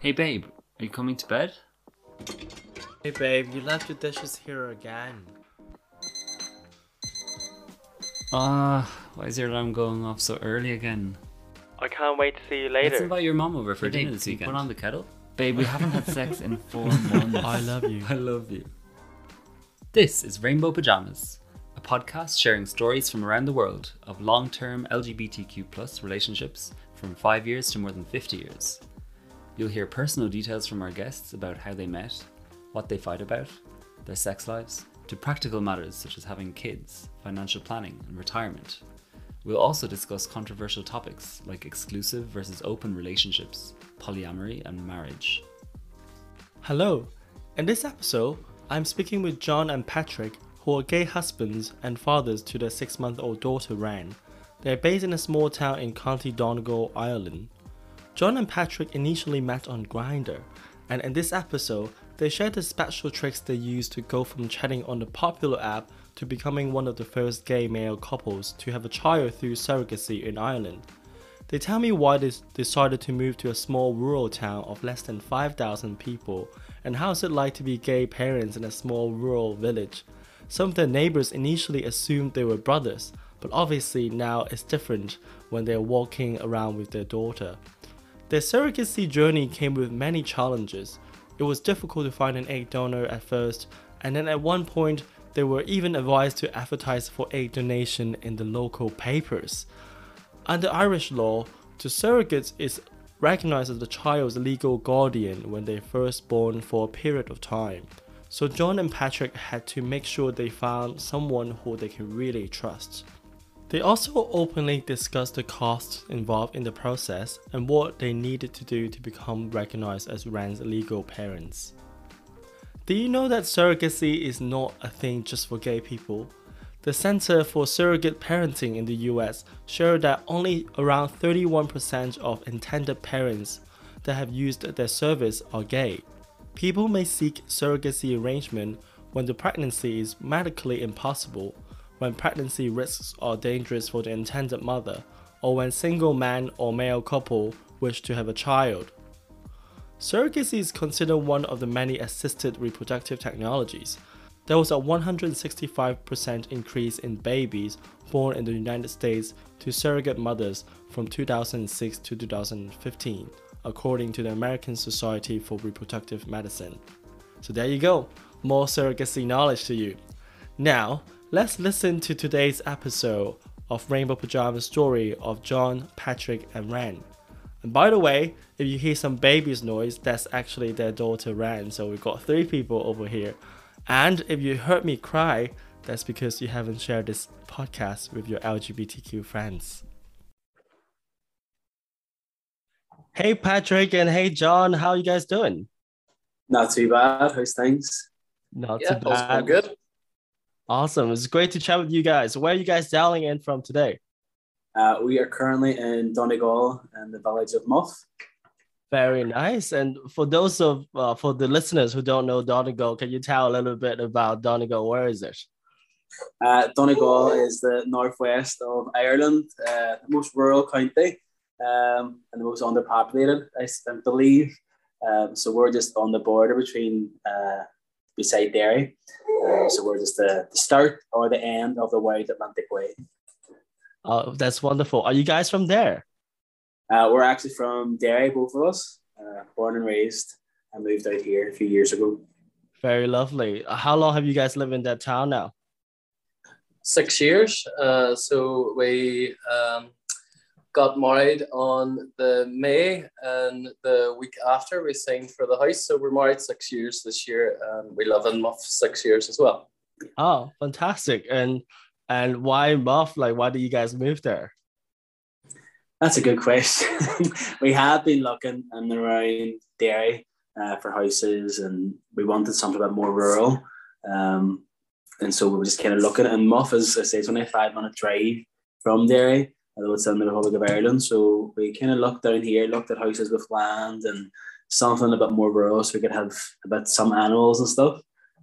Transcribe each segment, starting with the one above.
Hey babe, are you coming to bed? Hey babe, you left your dishes here again. Ah, why is your alarm going off so early again? I can't wait to see you later. Let's later. invite your mom over for Hey, dinner babe, this weekend. put on the kettle? Babe, we haven't had sex in four months. I love you. I love you. This is Rainbow Pajamas, a podcast sharing stories from around the world of long-term LGBTQ plus relationships from five years to more than 50 years. You'll hear personal details from our guests about how they met, what they fight about, their sex lives, to practical matters such as having kids, financial planning, and retirement. We'll also discuss controversial topics like exclusive versus open relationships, polyamory, and marriage. Hello. In this episode, I'm speaking with Jon and Patrick, who are gay husbands and fathers to their six month old daughter Wren. They're based in a small town in County Donegal, Ireland. Jon and Patrick initially met on Grindr, and in this episode, they share the special tricks they use to go from chatting on the popular app to becoming one of the first gay male couples to have a child through surrogacy in Ireland. They tell me why they decided to move to a small rural town of less than 5,000 people and how is it like to be gay parents in a small rural village. Some of their neighbors initially assumed they were brothers, but obviously now it's different when they're walking around with their daughter. Their surrogacy journey came with many challenges. It was difficult to find an egg donor at first, and then at one point, they were even advised to advertise for egg donation in the local papers. Under Irish law, the surrogate is recognized as the child's legal guardian when they're first born for a period of time. So Jon and Patrick had to make sure they found someone who they can really trust. They also openly discussed the costs involved in the process and what they needed to do to become recognized as Wren's legal parents. Do you know that surrogacy is not a thing just for gay people? The Center for Surrogate Parenting in the US showed that only around 31% of intended parents that have used their service are gay. People may seek surrogacy arrangement when the pregnancy is medically impossible, when pregnancy risks are dangerous for the intended mother, or when single man or male couple wish to have a child. Surrogacy is considered one of the many assisted reproductive technologies. There was a 165% increase in babies born in the United States to surrogate mothers from 2006 to 2015, according to the American Society for Reproductive Medicine. So there you go, more surrogacy knowledge to you. Now, let's listen to today's episode of Rainbow Pajama story of Jon, Patrick, and Wren. And by the way, if you hear some baby's noise, that's actually their daughter Wren. So we've got three people over here. And if you heard me cry, that's because you haven't shared this podcast with your LGBTQ friends. Hey Patrick and hey Jon, how you guys doing? Not too bad. How's things? Not Yeah, too bad. going good. Awesome. It's great to chat with you guys. Where are you guys dialing in from today? Uh, we are currently in Donegal in the village of Muff. Very nice. And for those of uh, for the listeners who don't know Donegal, can you tell a little bit about Donegal? Where is it? Uh, Donegal is the northwest of Ireland, uh, the most rural county um, and the most underpopulated, I, believe. Um, so we're just on the border between uh, beside Derry. Uh, so we're just the, the start or the end of the Wild Atlantic Way. Oh, that's wonderful. Are you guys from there? Uh, we're actually from Derry, both of us, uh, born and raised, and moved out here a few years ago. Very lovely. How long have you guys lived in that town now? Six years. Uh, so we um, got married on the May, and the week after we signed for the house. So we're married six years this year, and we live in Muff six years as well. Oh, fantastic. And and why Muff? Like, why did you guys move there? That's a good question. we have been looking in and around Derry uh, for houses, and we wanted something a bit more rural. Um, and so we were just kind of looking. And Muff is, I say, it's only a five minute drive from Derry, although it's in the Republic of Ireland. So we kind of looked down here, looked at houses with land and something a bit more rural, so we could have a bit some animals and stuff.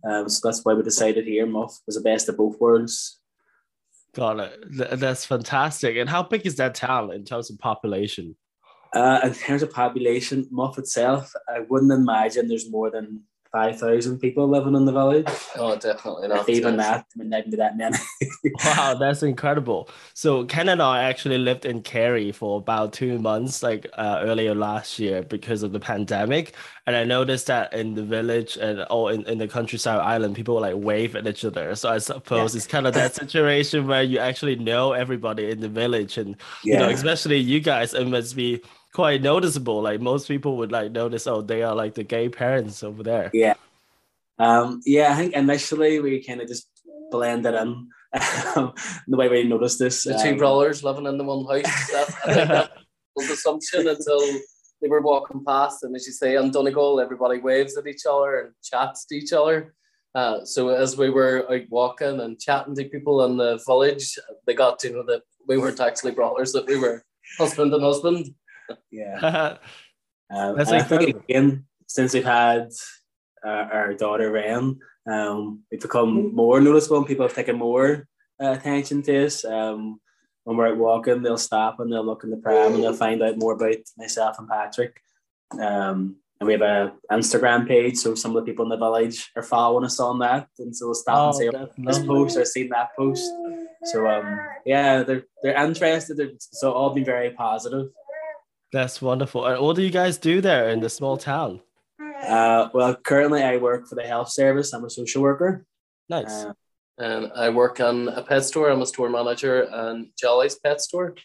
Um, so that's why we decided here. Muff was the best of both worlds. Got it. That's fantastic. And how big is that town in terms of population? Uh, in terms of population, Muff itself, I wouldn't imagine there's more than 5,000 people living in the village. Oh, definitely not. Even that, I mean, not be that many. wow, that's incredible. So Ken and I actually lived in Kerry for about two months, like uh, earlier last year, because of the pandemic. And I noticed that in the village and all in, in the countryside island, people like wave at each other. So I suppose yeah. it's kind of that situation where you actually know everybody in the village, and yeah. you know, especially you guys, it must be quite noticeable. Like most people would like notice, oh, they are like the gay parents over there. Yeah. Um, yeah, I think initially we kind of just blended in the way we noticed this. The two um, brothers living in the one house. That, I think that was assumption until they were walking past, and as you say, on Donegal, everybody waves at each other and chats to each other. Uh, so as we were out walking and chatting to people in the village, they got to know that we weren't actually brothers; that we were husband and husband yeah. um, That's I think again, since we've had uh, our daughter Wren, um, we've become more noticeable and people have taken more uh, attention to us. Um, when we're out walking, they'll stop and they'll look in the pram and they'll find out more about myself and Patrick. Um, and we have a Instagram page, so some of the people in the village are following us on that, and so they'll stop oh, and say, oh, "This post or seen that post." So um, yeah, they're they're interested. They're, so all been very positive. That's wonderful. And what do you guys do there in the small town? Uh, well, currently I work for the health service. I'm a social worker. Nice. Uh, and I work on a pet store. I'm a store manager and Jollyes pet store.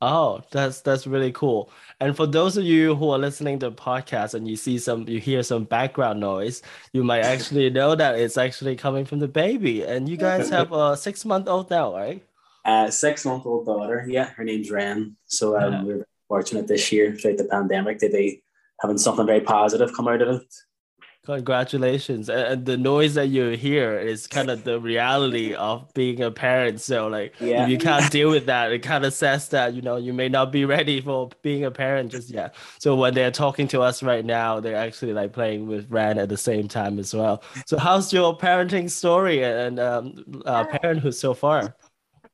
Oh, that's that's really cool. And for those of you who are listening to the podcast and you see some, you hear some background noise, you might actually know that it's actually coming from the baby. And you guys have a six month old now, right? Uh, six month old daughter. Yeah, her name's Wren. So um, yeah. we're fortunate this year throughout the pandemic to be having something very positive come out of it. Congratulations. And the noise that you hear is kind of the reality of being a parent. So like yeah. if you can't deal with that, it kind of says that, you know, you may not be ready for being a parent just yet. So when they're talking to us right now, they're actually like playing with Wren at the same time as well. So how's your parenting story and um, uh, parenthood so far?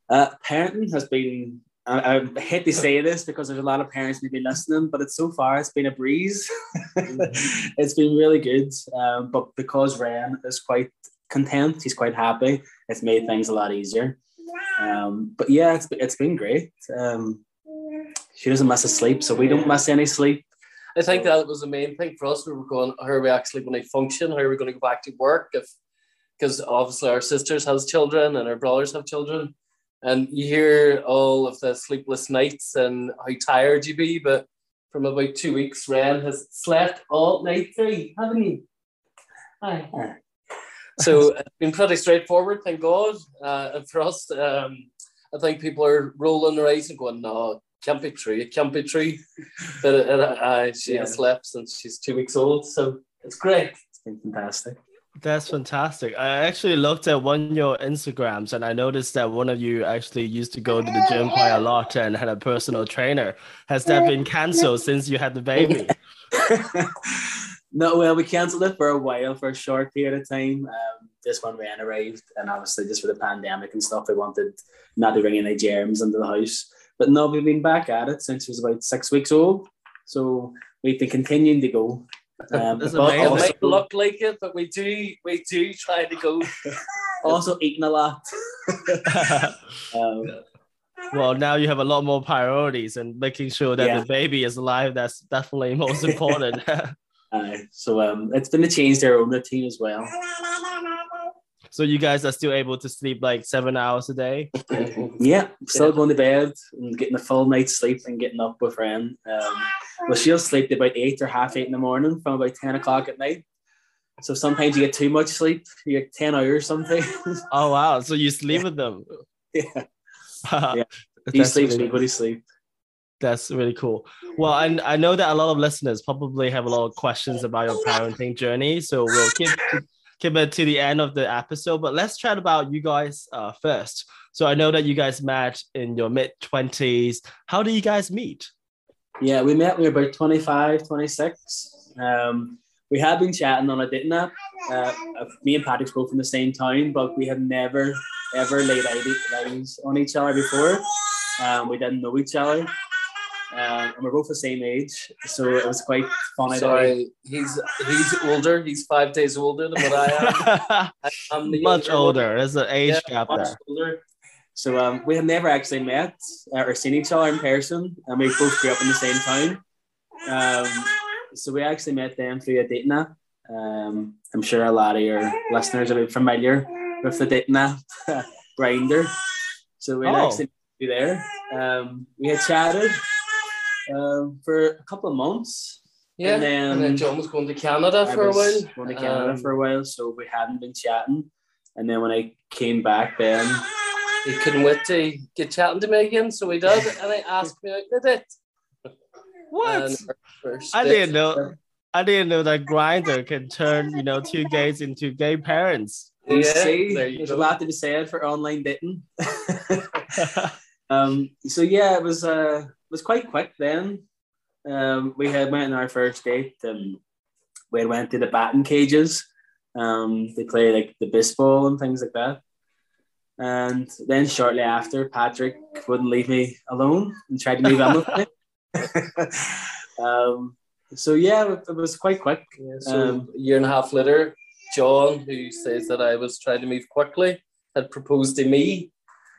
Uh, parenting has been I, I, hate to say this because there's a lot of parents maybe listening, but it's so far it's been a breeze. it's been really good. Um, but because Wren is quite content, he's quite happy. It's made things a lot easier. Um, but yeah, it's it's been great. Um, she doesn't miss a sleep, so we don't miss any sleep. I think that was the main thing for us. We were going, how are we actually going to function? How are we going to go back to work? If because obviously our sisters has children and our brothers have children and you hear all of the sleepless nights and how tired you be, but from about two weeks, Wren has slept all night through, haven't you? Hi. so it's been pretty straightforward, thank God. Uh, and for us, um, I think people are rolling their eyes and going, no, can't be true, it can't be true. But uh, uh, she yeah. has slept since she's two weeks old, so it's great. It's been fantastic. That's fantastic. I actually looked at one of your Instagrams and I noticed that one of you actually used to go to the gym quite a lot and had a personal trainer. Has that been canceled since you had the baby? no, well, we cancelled it for a while, for a short period of time. Um, just when Wren arrived, and obviously just for the pandemic and stuff, we wanted not to bring any germs into the house. But no, we've been back at it since she was about six weeks old. So we've been continuing to go. Um, it might look like it, but we do we do try to go. also eating a lot. um, well, now you have a lot more priorities and making sure that yeah. the baby is alive. That's definitely most important. uh, so um, it's been to change their own routine as well. So you guys are still able to sleep like seven hours a day? yeah, still going to bed and getting a full night's sleep and getting up with Wren. Um, well, she'll sleep about eight or half eight in the morning from about 10 o'clock at night. So sometimes you get too much sleep. You get 10 hours something. oh, wow. So you sleep with them? Yeah. yeah. He sleeps, really, everybody sleep. That's really cool. Well, I, I know that a lot of listeners probably have a lot of questions about your parenting journey. So we'll keep it to the end of the episode. But let's chat about you guys uh, first. So I know that you guys met in your mid 20s. How do you guys meet? Yeah, we met, we were about 25, 26. Um, we had been chatting on a dating app. Uh, me and Patrick spoke from the same town, but we had never, ever laid eyes on each other before. Um, we didn't know each other. Um, and we're both the same age, so it was quite funny. Sorry, he's he's older. He's five days older than what I am. I'm much younger older. one. There's an age Yeah, gap there. older. So um, we have never actually met uh, or seen each other in person, and we both grew up in the same town. Um, so we actually met them through a dating app. Um, I'm sure a lot of your listeners are familiar with the dating app, Grindr. So we Oh. actually met you there. Um, we had chatted um, for a couple of months. Yeah, And and then- then, Jon was going to Canada I for a while. going to Canada Um, for a while, so we hadn't been chatting. And then when I came back, then He couldn't wait to get chatting to me again, so he did, and he asked me out to date. What? And our first I didn't know. I didn't know that Grindr can turn you know two gays into gay parents. You Yeah, see, there you there's go. a lot to be said for online dating. um, so yeah, it was uh, it was quite quick then. Um, we had went on our first date and we had went to the batting cages. Um, they play like the baseball and things like that. And then shortly after, Patrick wouldn't leave me alone and tried to move in with me. um, so yeah, it, it was quite quick. Yeah, so Um, a year and a half later, Jon, who says that I was trying to move quickly, had proposed to me.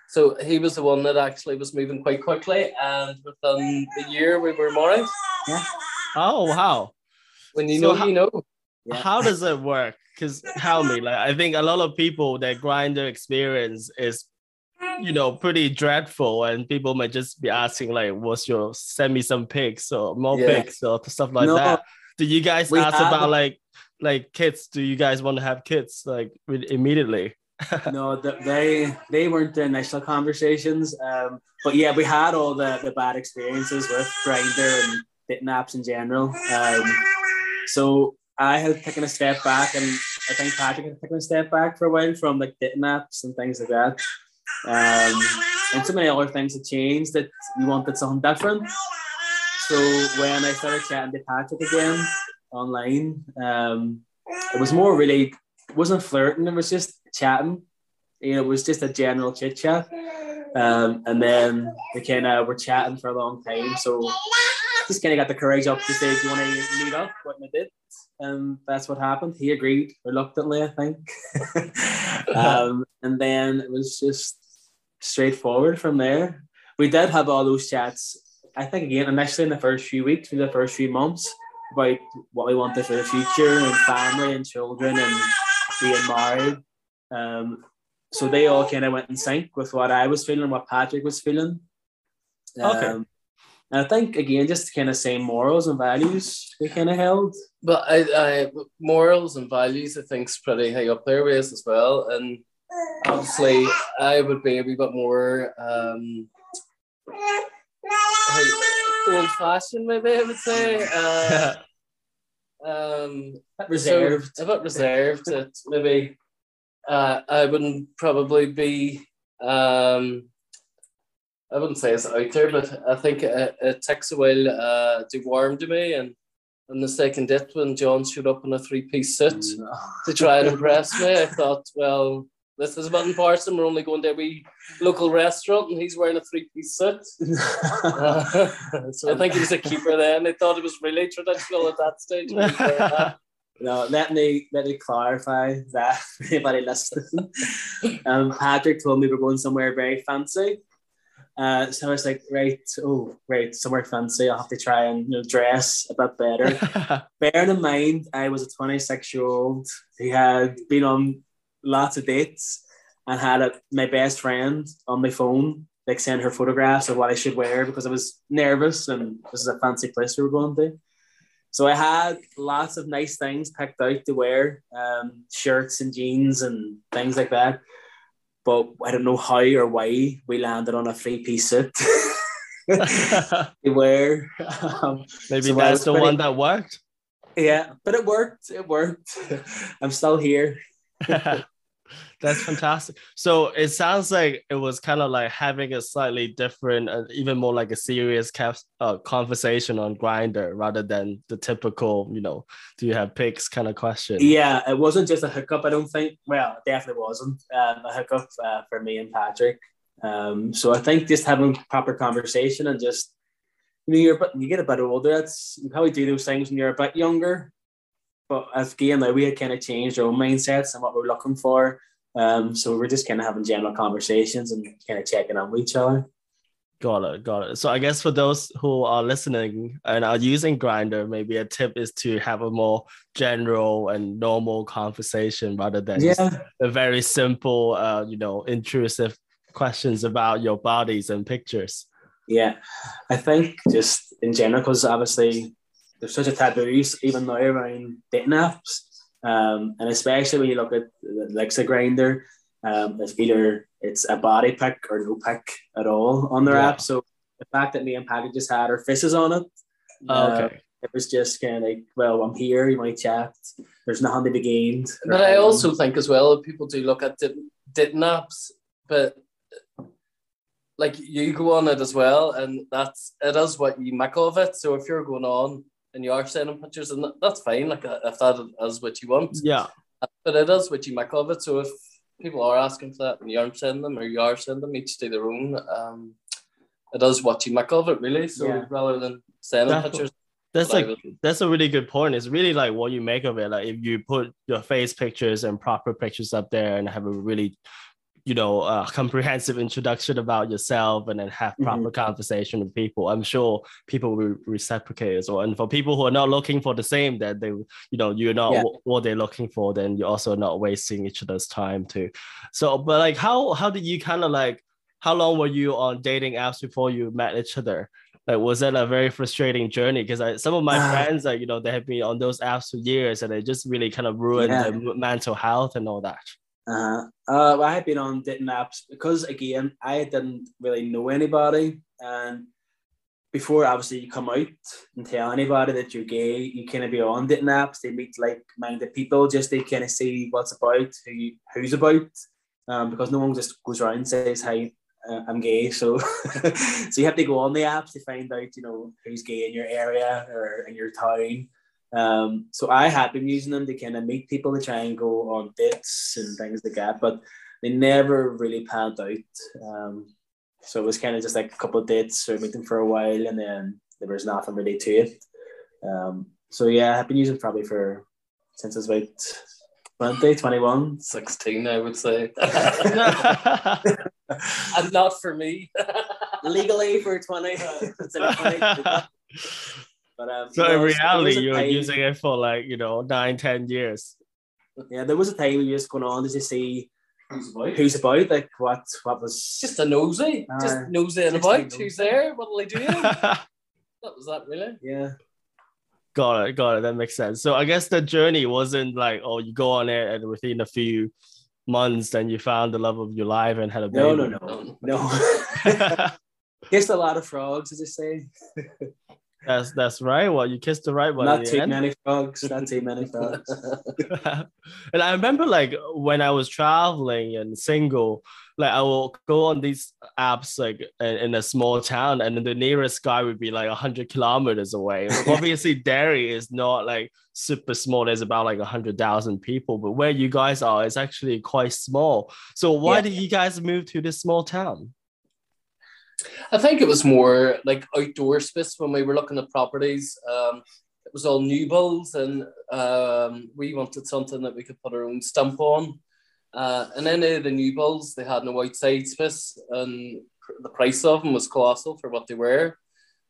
So he was the one that actually was moving quite quickly, and within the year we were married. Oh wow! When you So know, how- you know. Yeah. How does it work? Because tell me, like I think a lot of people their Grindr experience is, you know, pretty dreadful, and people might just be asking like, "What's your send me some pics or more Yeah. pics or stuff like No, that?" Do you guys ask about like like kids? Do you guys want to have kids like immediately? No, th- they they weren't the initial conversations. Um, but yeah, we had all the, the bad experiences with Grindr and dating apps in general. Um, so I had taken a step back, and I think Patrick had taken a step back for a while from like dating apps and things like that. Um, and so many other things had changed that we wanted something different. So when I started chatting to Patrick again online, um, it was more really wasn't flirting. It was just chatting. You know, it was just a general chit chat. Um, and then we kind of were chatting for a long time. So just kind of got the courage up to say, "Do you want to meet up?" What we did, and that's what happened. He agreed reluctantly, I think. um, and then it was just straightforward from there. We did have all those chats. I think again, initially in the first few weeks, in the first few months, about what we wanted for the future and family and children and being married. Um, so they all kind of went in sync with what I was feeling, what Patrick was feeling. Okay. Um, and I think again, just kind of same morals and values we kind of held. But I, I morals and values, I think, is pretty high up there with us as well. And obviously, I would be a wee bit more um, old fashioned, maybe I would say. Uh, um, Reserved. So, a bit reserved. That maybe uh, I wouldn't probably be. Um, I wouldn't say it's out there, but I think it, it takes a while uh, to warm to me. And on the second date, when Jon showed up in a three-piece suit to try and impress me, I thought, well, this is about in Parson. We're only going to a wee local restaurant, and he's wearing a three-piece suit. Uh, I think he was a keeper then. They thought it was really traditional at that stage. when he was wearing that. No, let me let me clarify that for anybody listening. Um, Patrick told me we're going somewhere very fancy. Uh, so I was like, right, oh, right, somewhere fancy. I'll have to try and you know, dress a bit better. Bearing in mind, I was a 26 year old who had been on lots of dates and had a, my best friend on my phone, like send her photographs of what I should wear because I was nervous and this is a fancy place we were going to. So I had lots of nice things picked out to wear, um, shirts and jeans and things like that. But I don't know how or why we landed on a three piece suit to wear. Um, Maybe So that's the pretty- one that worked. yeah, but it worked. It worked. I'm still here. That's fantastic. So it sounds like it was kind of like having a slightly different, uh, even more like a serious cap- uh, conversation on Grindr rather than the typical, you know, do you have pics kind of question. Yeah, it wasn't just a hookup. I don't think. Well, it definitely wasn't um, a hookup uh, for me and Patrick. Um, so I think just having proper conversation and just you know, you're but you get a bit older. That's you probably do those things when you're a bit younger. But as again, like we had kind of changed our own mindsets and what we're looking for. Um, so we're just kind of having general conversations and kind of checking on with each other. Got it, got it. So I guess for those who are listening and are using Grindr, maybe a tip is to have a more general and normal conversation rather than Yeah, a very simple, uh, you know, intrusive questions about your bodies and pictures. yeah. I think just in general, because obviously there's such a taboo even now around dating apps, um, and especially when you look at the likes of Grindr, um, it's either it's a body pic or no pic at all on their Yeah. app. So the fact that me and Patty just had our faces on it, Oh, uh, okay. it was just kind of like, well, I'm here, you might chat. There's nothing to be gained. But I also think as well people do look at dating apps, but like you go on it as well, and that's it is what you make of it. So if you're going on and you are sending pictures, and that's fine. Like uh, if that is what you want, Yeah. but it is what you make of it. So if people are asking for that and you aren't sending them, or you are sending them, each to their own. Um, it is what you make of it, really. So Yeah. rather than sending That's- pictures, That's like private. that's a really good point. It's really like what you make of it. Like if you put your face pictures and proper pictures up there and have a really, you know, uh, comprehensive introduction about yourself and then have proper conversation with people, I'm sure people will reciprocate as well. And for people who are not looking for the same, that they, you know, you're not Yeah. wh- what they're looking for, then you're also not wasting each other's time too. So, but like, how how did you kind of like? How long were you on dating apps before you met each other? like was that a very frustrating journey because some of my Ah. friends like you know they have been on those apps for years and it just really kind of ruined Yeah. their mental health and all that Uh, uh, well, I had been on dating apps because again, I didn't really know anybody, and before obviously you come out and tell anybody that you're gay, you kind of be on dating apps. They meet like-minded people just to kind of see what's about, who who's about, um, because no one just goes around and says, "Hi, uh, I'm gay." So, so you have to go on the apps to find out, you know, who's gay in your area or in your town. Um, so I had been using them to kind of meet people to try and go on dates and things like that, but they never really panned out. Um, so it was kind of just like a couple of dates or meeting for a while, and then there was nothing really to it. Um, so yeah, I've been using probably for since I was about 20, 21. 16, I would say. and not for me. Legally for 20. uh, 20, but um, so no, in reality you were time- using it for like you know nine ten years Yeah, there was a time we were just going on to just see who's about, like what what was Just a nosy. Uh, just nosy and about. nosy. Who's there? What'll they do? that was that, really. yeah. got it got it that makes sense so i guess the journey wasn't like oh you go on it and within a few months then you found the love of your life and had a baby No, no, no, no. Kissed a lot of frogs, as I say. That's that's right well you kissed the right one not too end. many frogs. Not too many frogs. and I remember like when I was traveling and single, like I will go on these apps like in, in a small town, and then the nearest guy would be like hundred kilometers away. Obviously, Derry is not like super small. There's about like hundred thousand people, but where you guys are is actually quite small. So why Yeah. did you guys move to this small town? I think it was more like outdoor space when we were looking at properties. Um, it was all new builds, and um, we wanted something that we could put our own stamp on. Uh, and any of the new builds, they had no outside space, and the price of them was colossal for what they were.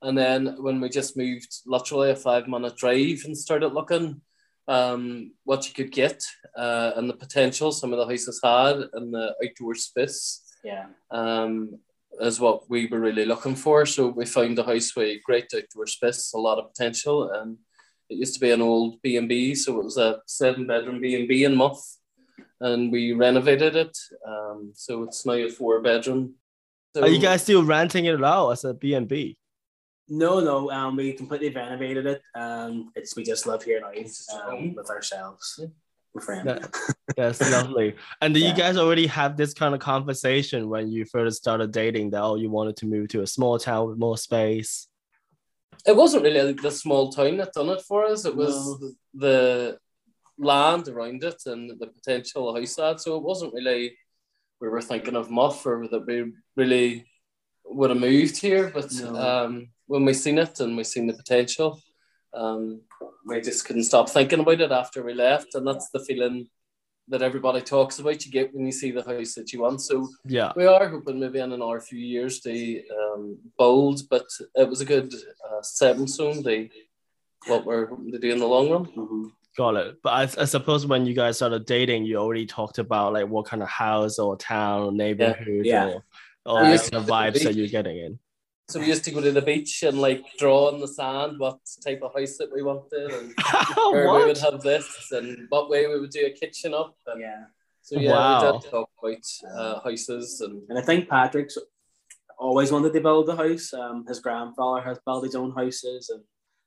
And then when we just moved literally a five minute drive and started looking um, what you could get uh, and the potential some of the houses had and the outdoor space Yeah. um, is what we were really looking for. So we found a house with great outdoor space, a lot of potential, and it used to be an old B and B, so it was a seven bedroom B and B in Muff, and we renovated it. Um, so it's now a four bedroom. So, Are you guys still renting it out as a B and B? No, no. Um, we completely renovated it, and it's we just live here now um, with ourselves. Yeah. We're friends. That's lovely. And do you guys already have this kind of conversation when you first started dating that oh you wanted to move to a small town with more space? It wasn't really the small town that done it for us. It was No. the, the land around it and the potential house had. So it wasn't really we were thinking of Muff or that we really would have moved here. But No. um, when we seen it and we seen the potential, um, we just couldn't stop thinking about it after we left, and that's the feeling that everybody talks about you get when you see the house that you want. So Yeah. we are hoping maybe in another few years to um, build, but it was a good uh, stepping stone to what we're hoping to do in the long run. Mhm. Got it. But I, I suppose when you guys started dating, you already talked about like what kind of house or town or neighborhood Yeah. or all Yeah. the vibes that you're getting in. So we used to go to the beach and like draw in the sand what type of house that we wanted and where we would have this and what way we would do a kitchen up. And Yeah. so yeah, Wow. we did talk about uh, houses and And I think Patrick's always wanted to build a house. Um, his grandfather has built his own houses, and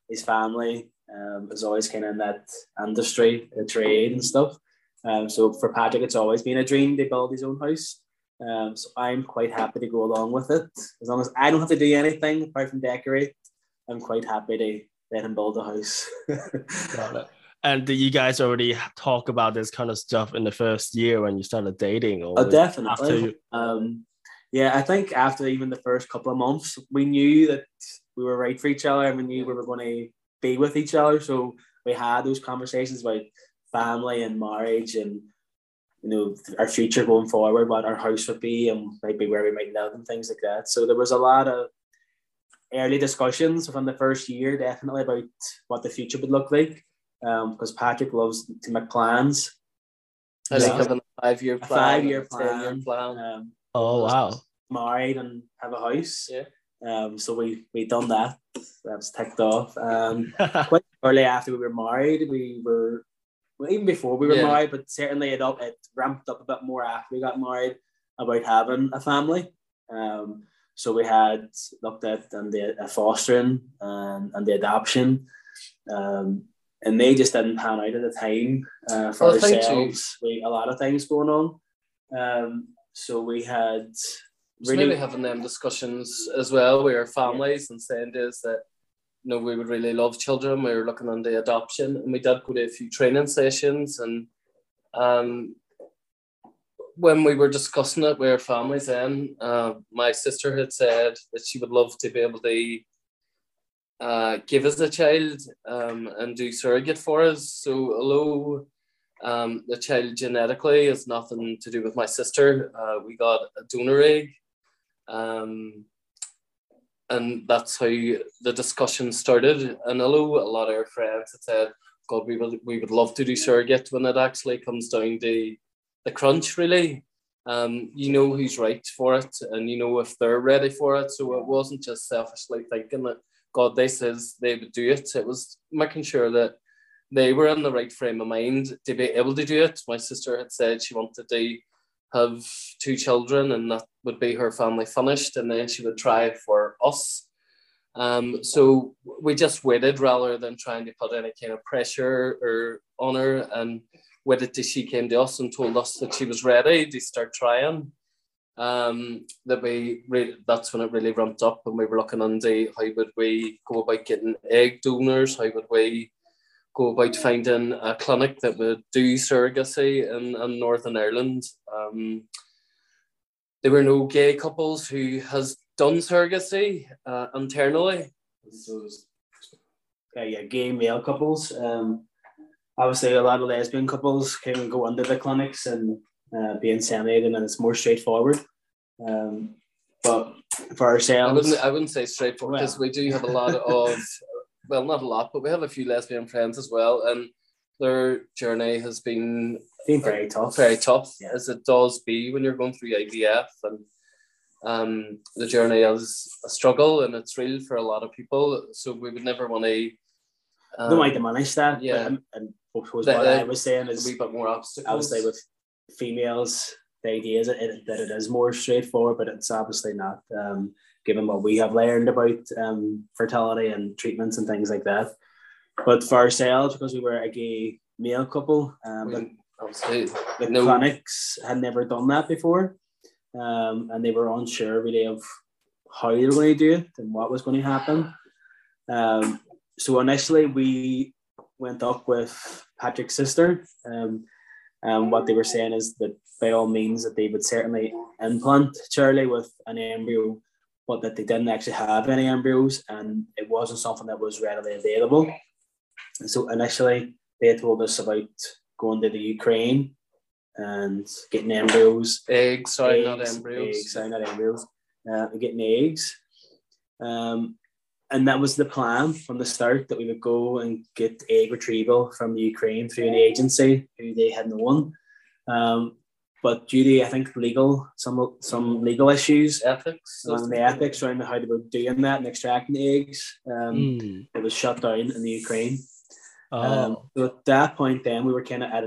his family um, is always kind of in that industry, the trade and stuff. Um, so for Patrick, it's always been a dream to build his own house. Um, so I'm quite happy to go along with it. As long as I don't have to do anything apart from decorate, I'm quite happy to let him build a house. Got it. And did you guys already talk about this kind of stuff in the first year when you started dating? Or Oh, definitely. after you- Um, yeah, I think after even the first couple of months, we knew that we were right for each other and we knew we were going to be with each other. So we had those conversations about family and marriage and you know our future going forward, what our house would be and maybe where we might live and things like that. So there was a lot of early discussions from the first year, definitely about what the future would look like. Um, because Patrick loves to make plans. I think Yeah. having a five year A plan, five-year a 10 year plan. plan. Um, Oh wow. married and have a house. Yeah. Um, so we we done that. That was ticked off. Um, quite early after we were married, we were well, even before we were Yeah. married, but certainly it up it ramped up a bit more after we got married about having a family. Um, so we had looked at and the uh, fostering and, and the adoption. Um, and they just didn't pan out at the time uh, for Well, I think too- ourselves. We a lot of things going on. Um, so we had So maybe having them discussions as well with our families and saying us that you know we would really love children. We were looking into adoption, and we did go to a few training sessions. And um, when we were discussing it with our families, then uh, my sister had said that she would love to be able to uh, give us a child um, and do surrogate for us. So although um, the child genetically has nothing to do with my sister, uh, we got a donor egg. Um, and that's how the discussion started. And although a lot of our friends had said, God, we would, we would love to do surrogate when it actually comes down to the crunch, really. Um, you know who's right for it and you know if they're ready for it. So it wasn't just selfishly thinking that God, they says they would do it. It was making sure that they were in the right frame of mind to be able to do it. My sister had said she wanted to have two children and that would be her family finished and then she would try for us. Um, so we just waited rather than trying to put any kind of pressure or on her and waited till she came to us and told us that she was ready to start trying. Um, that we re- that's when it really ramped up and we were looking into how would we go about getting egg donors, how would we go about finding a clinic that would do surrogacy in, in Northern Ireland. Um, there were no gay couples who has done surrogacy uh, internally. So uh, yeah, gay male couples. Um, obviously, a lot of lesbian couples can go under the clinics and uh, be inseminated, and it's more straightforward. Um, but for I ourselves, wouldn't, I wouldn't say straightforward because we do have a lot of, well, not a lot, but we have a few lesbian friends as well, and their journey has been been very tough. very tough, Yeah. as it does be when you're going through IVF, and um, the journey is a struggle, and it's real for a lot of people. So we would never want to. Um, don't want to diminish that. yeah. but, and suppose The- what I was saying is. a wee bit more obstacles. obviously with females, the idea is that it, that it is more straightforward, but it's obviously not. Um, given what we have learned about um, fertility and treatments and things like that. But for ourselves, because we were a gay male couple, um, the, We- obviously, the no- clinics had never done that before, um, and they were unsure really of how they were going to do it and what was going to happen. Um, so initially, we went up with Patrick's sister. Um, and what they were saying is that by all means that they would certainly implant Charlie with an embryo, but that they didn't actually have any embryos and it wasn't something that was readily available. And so initially they told us about going to the Ukraine and getting embryos. Eggs, sorry, eggs, not embryos. Eggs, sorry, not embryos. Uh, getting eggs. Um, and that was the plan from the start that we would go and get egg retrieval from the Ukraine through an agency who they had known. Um, but due to I think legal some some legal issues Ethics. and the ethics around how they were doing that and extracting the eggs, um, Mm. it was shut down in the Ukraine. Oh. Um, so at that point, then we were kind of at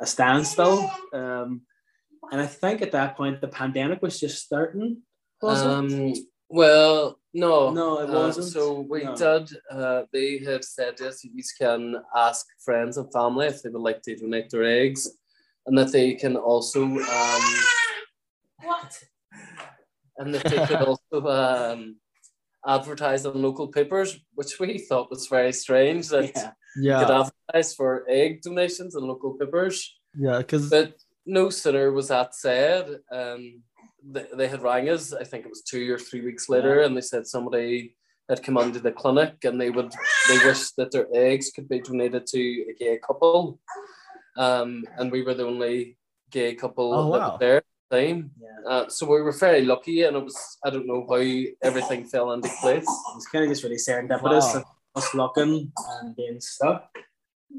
a, a standstill. Um, and I think at that point the pandemic was just starting. Was it? Um, well, no. No, it Uh, wasn't. so we No. did, uh, they have said yes, you can ask friends and family if they would like to donate their eggs and that they can also, um, what? And that they could also um, advertise on local papers, which we thought was very strange that Yeah. You could Yeah, advertise for egg donations and local papers. yeah, because But no sooner was that said, um, they, they had rang us. I think it was two or three weeks later, and they said somebody had come onto the clinic and they would they wished that their eggs could be donated to a gay couple, um, and we were the only gay couple Oh, that wow. was there at time. Yeah. Uh, so we were very lucky, and it was I don't know how everything fell into place. It was kind of just really serendipitous Wow. Us and being stuck.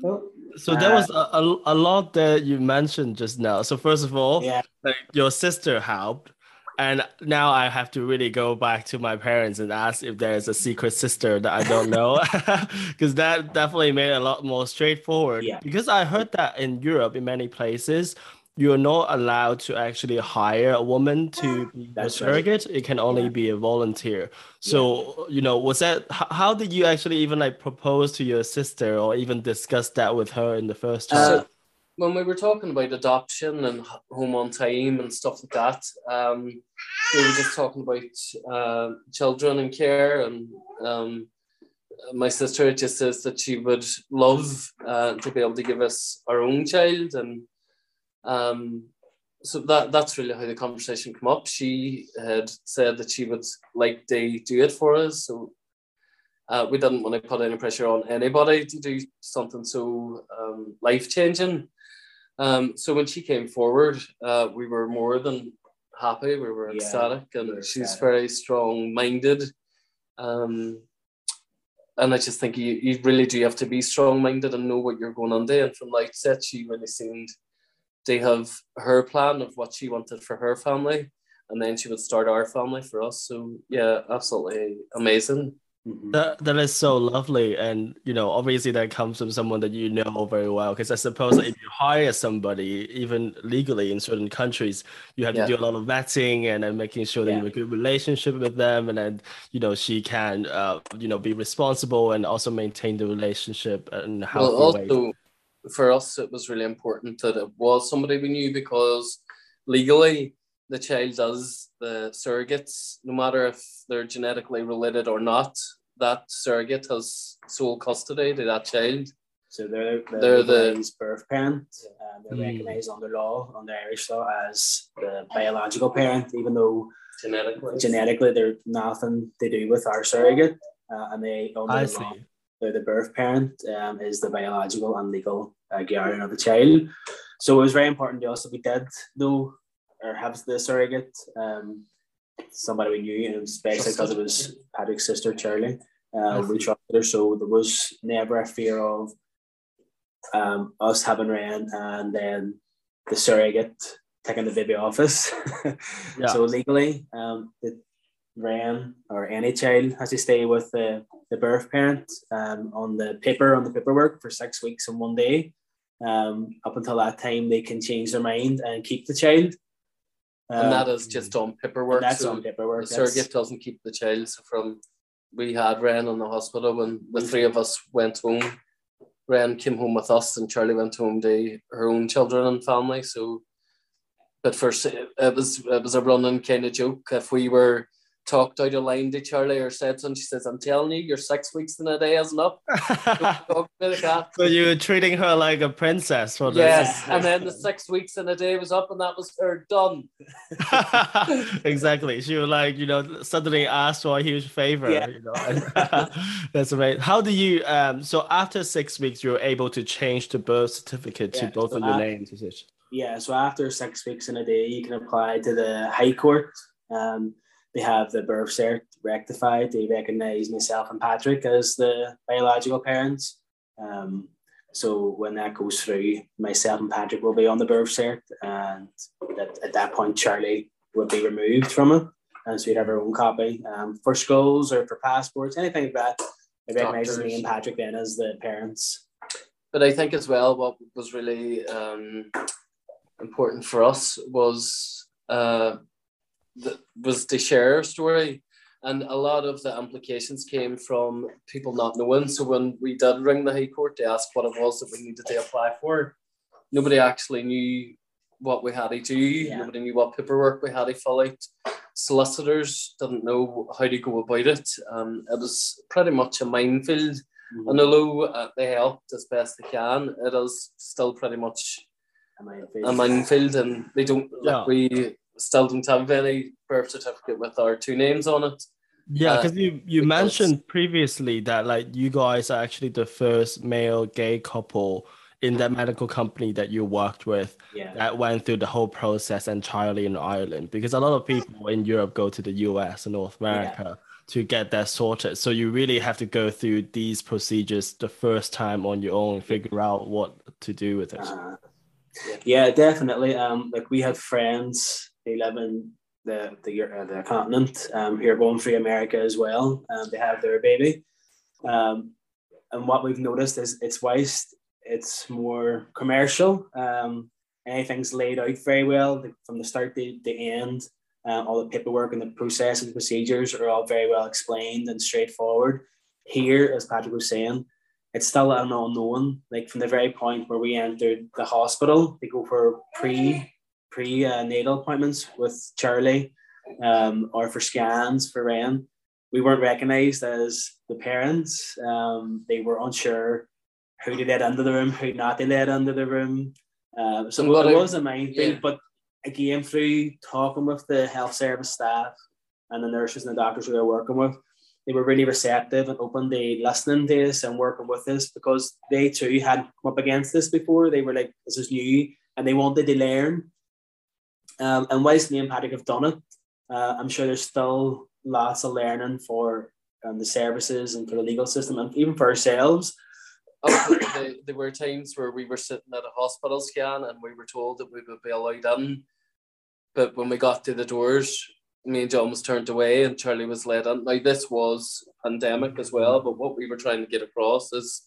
Well, so there uh, was a, a, a lot that you mentioned just now. So first of all, yeah, like your sister helped, and now I have to really go back to my parents and ask if there's a secret sister that I don't know, because that definitely made it a lot more straightforward. Yeah. Because I heard that in Europe, in many places, you're not allowed to actually hire a woman to be a That's right. surrogate. It can only Yeah. be a volunteer. So you know, was that h- how did you actually even like propose to your sister or even discuss that with her in the first Uh, when we were talking about adoption and home on time and stuff like that, um, we were just talking about uh, children and care. And um, my sister just says that she would love uh, to be able to give us our own child. And um, so that that's really how the conversation came up. She had said that she would like to do it for us. So uh, we didn't want to put any pressure on anybody to do something so um, life changing. Um, so when she came forward, uh, we were more than happy. We were Yeah, ecstatic, and we were she's ecstatic. very strong minded. Um, and I just think you, you really do have to be strong minded and know what you're going on to. And from the outset, she really seemed to have her plan of what she wanted for her family, and then she would start our family for us. So yeah, absolutely amazing. mhm. That that is so lovely, and you know, obviously that comes from someone that you know very well. Because I suppose if you hire somebody, even legally in certain countries, you have Yeah. to do a lot of vetting and then making sure that you have a good relationship with them, and then you know she can, uh, you know, be responsible and also maintain the relationship and a Well, healthy way. Also for us, it was really important that it was somebody we knew because legally the child does the surrogates, no matter if they're genetically related or not. That surrogate has sole custody to that child. So they're, They're they're the- the birth parent. Um, they're Mm. recognised under law, under Irish law, as the biological parent, even though Genetically. genetically they're nothing to do with our surrogate. Uh, and they under I the law, see. they're the birth parent um, is the biological and legal uh, guardian of the child. So it was very important to us that we did know or have the surrogate, um, somebody we knew, and especially because it was Patrick's sister Charlie. Um, we trusted her, so there was never a fear of um, us having Ryan and then the surrogate taking the baby off us. Yeah. So legally, um, the Ryan or any child has to stay with the, the birth parent um, on the paper on the paperwork for six weeks and one day. Um, up until that time, they can change their mind and keep the child. and that Um, just on paperwork. that's so on paperwork. the that's- surrogate doesn't keep the child. So from we had Wren in the hospital when the three of us went home. Wren came home with us, and Charlie went home to her own children and family. So, but first it was it was a running kind of joke. If we were talked out of line to Charlie or said something. She says, I'm telling you, you're six weeks in a day isn't up. Talk to the cat. so you were treating her like a princess for this. Yes, and then the six weeks in a day was up, and that was her done. exactly. She was like, you know, suddenly asked for a huge favor. Yeah. You know, that's amazing. How do you? Um, so after six weeks, you were able to change the birth certificate to both so of your names. Is it? Yeah, so after six weeks in a day, you can apply to the High Court. Um, they have the birth cert rectified. They recognise myself and Patrick as the biological parents. Um, so when that goes through, myself and Patrick will be on the birth cert, and at, at that point, Charlie would be removed from it, and so we'd have our own copy um, for schools or for passports, anything like that. It recognises me and Patrick then as the parents. But I think as well, what was really um, important for us was uh, the, was to share our story, and a lot of the implications came from people not knowing. So when we did ring the High Court to ask what it was that we needed to apply for, nobody actually knew what we had to do. Yeah. Nobody knew what paperwork we had to fill out. Solicitors didn't know how to go about it. Um, it was pretty much a minefield. And although uh, they helped as best they can, it is still pretty much Am I a minefield, and they don't. Yeah. Like, we still don't have any birth certificate with our two names on it. Yeah, Uh, because you you because- mentioned previously that like you guys are actually the first male gay couple in that medical company that you worked with Yeah. that went through the whole process entirely in Ireland because a lot of people in Europe go to the US and North America to get that sorted. So you really have to go through these procedures the first time on your own, figure out what to do with it. Uh, yeah, definitely. Um, like we have friends in the the uh, the continent um, who are going through America as well. Um, they have their baby, um, and what we've noticed is it's whilst it's more commercial. Um, anything's laid out very well from the start to the end. Um, all the paperwork and the process and procedures are all very well explained and straightforward. Here, as Patrick was saying, it's still an unknown. Like from the very point where we entered the hospital, they go for pre pre uh, appointments with Charlie, um, or for scans for Wren. We weren't recognised as the parents. Um, they were unsure who to let into the room, who not to let into the room. Um, so it was a minefield, yeah. but again, through talking with the health service staff and the nurses and the doctors who they're working with, they were really receptive and open to listening to us and working with us because they too hadn't come up against this before. They were like, this is new and they wanted to learn. Um, and whilst me and Patrick have done it, uh, I'm sure there's still lots of learning for um, the services and for the legal system and even for ourselves. Absolutely. there were times where we were sitting at a hospital scan and we were told that we would be allowed in. But when we got to the doors, me and Jon was turned away and Charlie was let in. Now this was pandemic as well, but what we were trying to get across is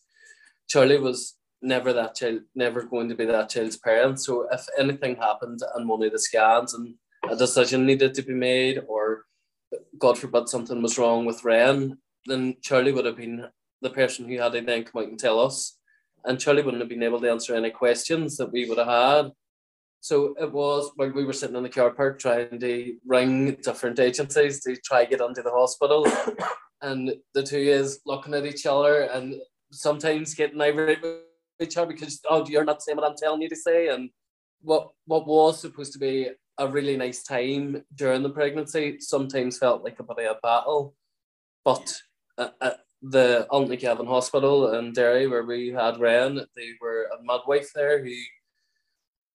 Charlie was never that child, never going to be that child's parent. So if anything happened and one of the scans and a decision needed to be made, or God forbid something was wrong with Wren, then Charlie would have been the person who had to then come out and tell us. And Charlie wouldn't have been able to answer any questions that we would have had. So it was like we were sitting in the car park trying to ring different agencies to try get onto the hospital. and the two is looking at each other and sometimes getting irate each other because oh you're not saying what I'm telling you to say. And what what was supposed to be a really nice time during the pregnancy sometimes felt like a bit of a battle. But uh, uh, the Altnagelvin Hospital in Derry, where we had Wren, they were a midwife there who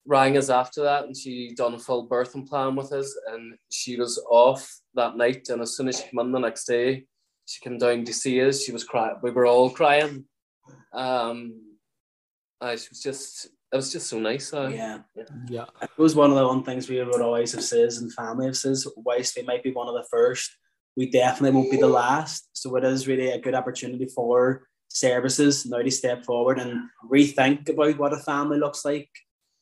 rang us after that and she done a full birthing plan with us and she was off that night and as soon as she came in the next day, she came down to see us. She was crying. We were all crying. Um, uh, she was just, it was just so nice. Uh, Yeah. Yeah. It was one of the one things we would always have says and family have says, whilst we might be one of the first, we definitely won't be the last. So it is really a good opportunity for services now to step forward and rethink about what a family looks like.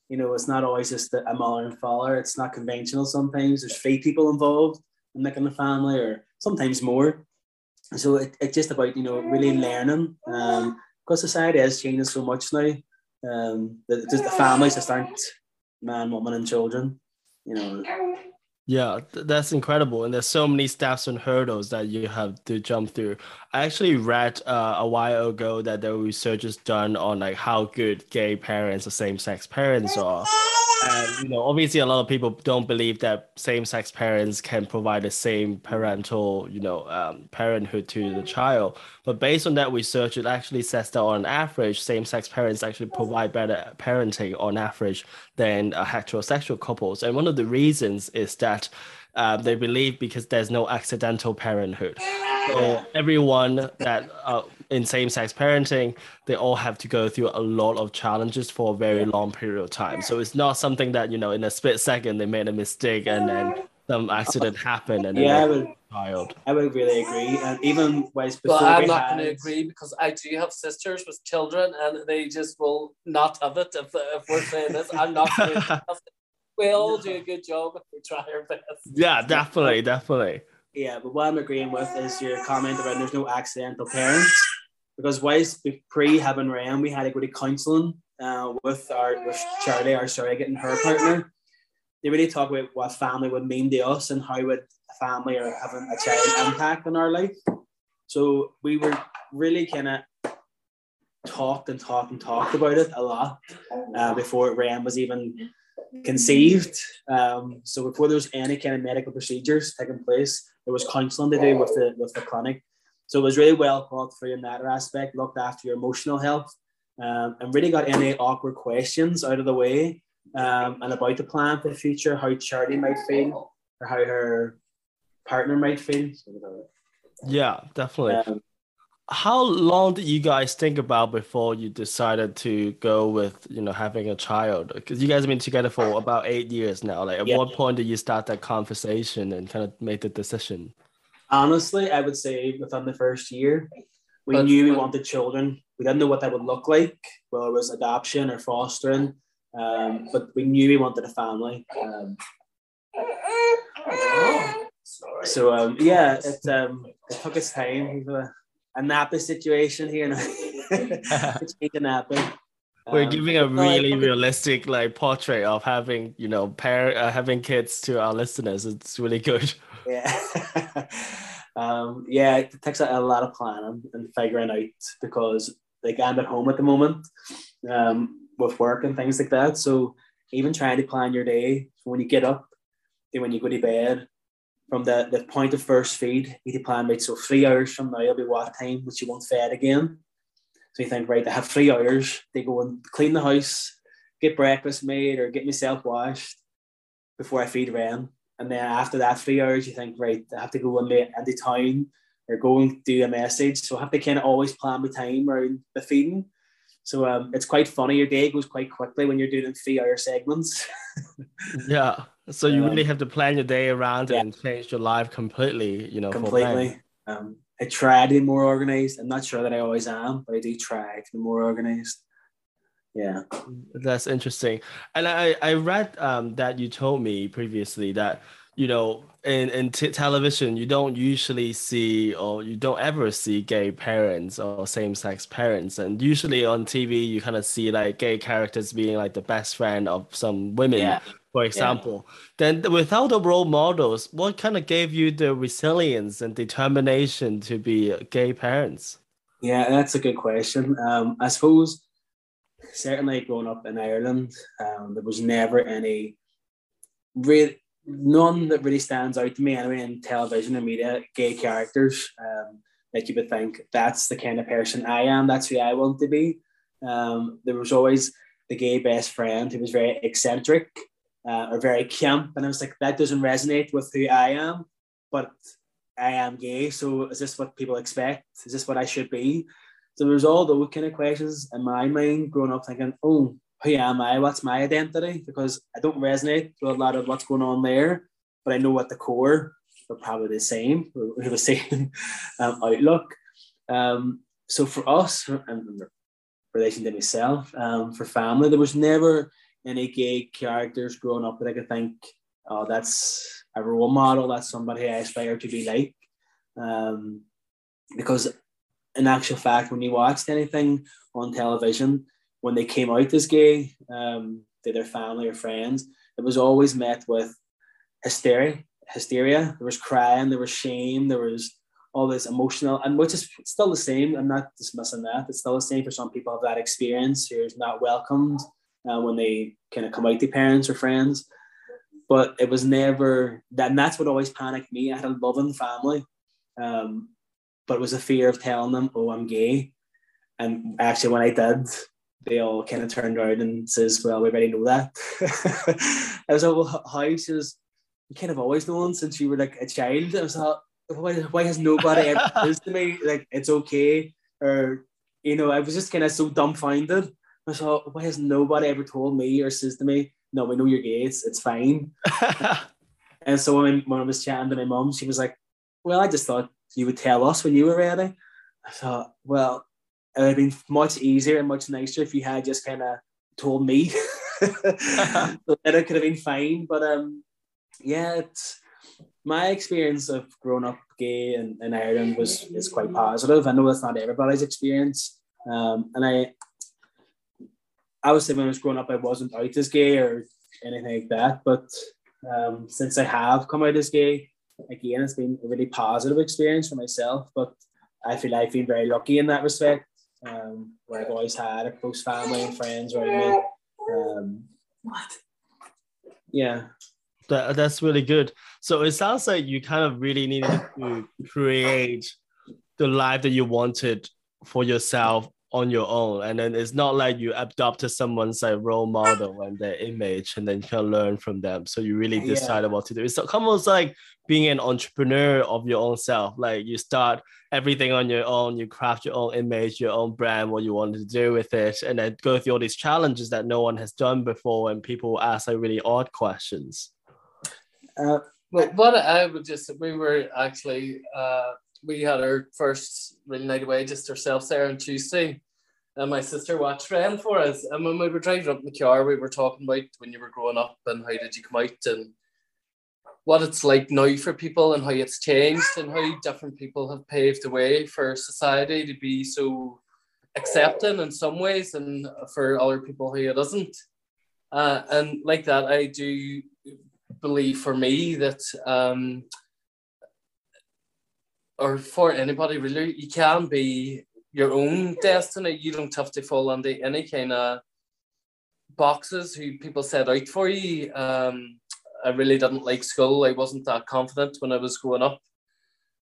You know, it's not always just a mother and father. It's not conventional sometimes. There's three people involved in making a family or sometimes more. So it, it's just about, you know, really learning. Um, because society has changed so much now. Um, the, the families just aren't man, woman, and children. You know, Yeah, th- that's incredible. And there's so many steps and hurdles that you have to jump through. I actually read uh, a while ago that there were researches done on like how good gay parents or same-sex parents are. You know, obviously, a lot of people don't believe that same-sex parents can provide the same parental, you know, um, parenthood to the child. But based on that research, it actually says that on average, same-sex parents actually provide better parenting on average than uh, heterosexual couples. And one of the reasons is that um, they believe because there's no accidental parenthood. So everyone that uh, in same-sex parenting, they all have to go through a lot of challenges for a very long period of time. So it's not something that you know in a split second they made a mistake and then some accident happened and then Yeah, I they would, child. I would really agree. And even whilst before But I'm not going to agree because I do have sisters with children and they just will not have it if, if we're saying this. I'm not going to. We all do a good job if we try our best. Yeah, definitely, definitely. Yeah, but what I'm agreeing with is your comment about there's no accidental parents. Because whilst pre having Wren, we had a go to counselling uh, with our with Charlie, our surrogate, and her partner. They really talk about what family would mean to us and how would family or having a child impact on our life. So we were really kind of talked and talked and talked about it a lot uh, before Wren was even conceived. Um, so before there was any kind of medical procedures taking place, there was counselling to do with the with the clinic. So it was really well thought through in that aspect, looked after your emotional health, um, and really got any awkward questions out of the way, um, and about the plan for the future, how Charlie might feel, or how her partner might feel. Yeah, definitely. Um, How long did you guys think about before you decided to go with, you know, having a child? Because you guys have been together for about eight years now. Like, at Yeah. what point did you start that conversation and kind of make the decision? honestly, I would say within the first year, we But- knew we wanted children. We didn't know what that would look like, whether it was adoption or fostering, um, but we knew we wanted a family. Um, so um, yeah, it um, it took us time. A, nappy situation here now. it's a nappy. We're Um, giving a really realistic like portrait of having, you know, pair uh, having kids to our listeners. It's really good. Yeah. um, yeah, it takes a, a lot of planning and figuring out because like I'm at home at the moment um, with work and things like that. So even trying to plan your day when you get up to when you go to bed, from the, the point of first feed, you plan right. So three hours from now it'll be what time which you won't fed again. So you think, right, I have three hours. They go and clean the house, get breakfast made, or get myself washed before I feed Wren. And then after that three hours, you think, right, I have to go and into, into town or go and do a message. So I have to kind of always plan my time around the feeding. So um, it's quite funny. Your day goes quite quickly when you're doing three hour segments. Yeah. So you Um, really have to plan your day around yeah. and change your life completely, you know, completely. Um, I try to be more organized. I'm not sure that I always am, but I do try to be more organized. Yeah. That's interesting. And I, I read um, that you told me previously that, you know, in, in t- television, you don't usually see or you don't ever see gay parents or same sex parents. And usually on TV, you kind of see like gay characters being like the best friend of some women, Yeah. For example. Then without the role models, what kind of gave you the resilience and determination to be gay parents? Yeah, that's a good question. Um, I suppose certainly growing up in Ireland, um, there was never any real none that really stands out to me anyway in television and media, gay characters. Um, like you would think that's the kind of person I am, that's who I want to be. Um, there was always the gay best friend who was very eccentric uh, or very camp, and I was like, that doesn't resonate with who I am, but I am gay, so is this what people expect? Is this what I should be? So there's all those kind of questions in my mind growing up thinking, oh, who am I? What's my identity? Because I don't resonate with a lot of what's going on there, but I know at the core we're probably the same. We have the same um, outlook. Um, so for us, and in relation to myself, um, for family, there was never any gay characters growing up that I could think, oh, that's a role model. That's somebody I aspire to be like. Um, because in actual fact, when you watched anything on television, when they came out as gay um, to their family or friends, it was always met with hysteria, hysteria. There was crying, there was shame, there was all this emotional, and which is still the same. I'm not dismissing that. It's still the same for some people have that experience who's not welcomed uh, when they kind of come out to parents or friends. But it was never that, and that's what always panicked me. I had a loving family, um, but it was a fear of telling them, "Oh, I'm gay." And actually, when I did, they all kind of turned around and says, "Well, we already know that." I was like, "Well, how?" She says, "You kind of always known since you were like a child." I was like, "Why, why has nobody ever said to me like it's okay?" Or you know, I was just kind of so dumbfounded. I thought, "Why has nobody ever told me or says to me, no, we know you're gay. It's, it's fine." and so when, when I was chatting to my mom, she was like, "Well, I just thought you would tell us when you were ready." I thought, "Well." it would have been much easier and much nicer if you had just kind of told me. so then it could have been fine. But um, yeah, it's my experience of growing up gay in, in Ireland was is quite positive. I know that's not everybody's experience. Um, and I I would say when I was growing up I wasn't out as gay or anything like that. But um, since I have come out as gay, again it's been a really positive experience for myself. But I feel I've been very lucky in that respect um, where I've always had a close family and friends around me. Um, what? Yeah. That, that's really good. So it sounds like you kind of really needed to create the life that you wanted for yourself on your own. And then it's not like you adopted someone's like role model and their image and then you can learn from them. So you really decided yeah. what to do. It's almost like being an entrepreneur of your own self. Like you start everything on your own, you craft your own image, your own brand, what you want to do with it, and then go through all these challenges that no one has done before and people ask like really odd questions. Uh, well, what I would just, we were actually, uh, we had our first really night away just ourselves there on Tuesday. And my sister watched Wren for us. And when we were driving up in the car, we were talking about when you were growing up and how did you come out and what it's like now for people and how it's changed and how different people have paved the way for society to be so accepting in some ways and for other people who it isn't. Uh, and like that, I do believe for me that um, or for anybody really, you can be your own destiny. You don't have to fall under any kind of boxes who people set out for you. Um, I really didn't like school. I wasn't that confident when I was growing up.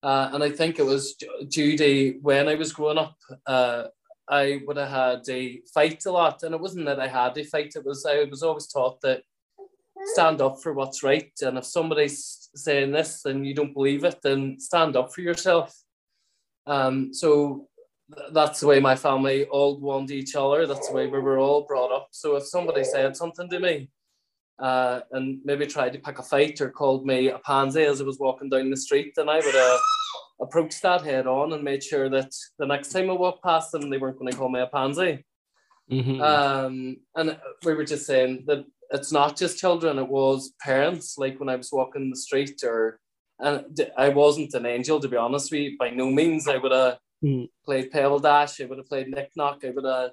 Uh, and I think it was to when I was growing up, uh, I would have had a fight a lot. And it wasn't that I had a fight, it was I was always taught that stand up for what's right. And if somebody's saying this and you don't believe it, then stand up for yourself. Um, so that's the way my family all wanted each other. That's the way we were all brought up. So if somebody said something to me uh, and maybe tried to pick a fight or called me a pansy as I was walking down the street, then I would have approached that head on and made sure that the next time I walked past them, they weren't going to call me a pansy. Mm-hmm. Um, and we were just saying that it's not just children; it was parents. Like when I was walking the street, or and I wasn't an angel to be honest with you. By no means, I would have mm. played Pebble Dash. I would have played Nick Knock. I would have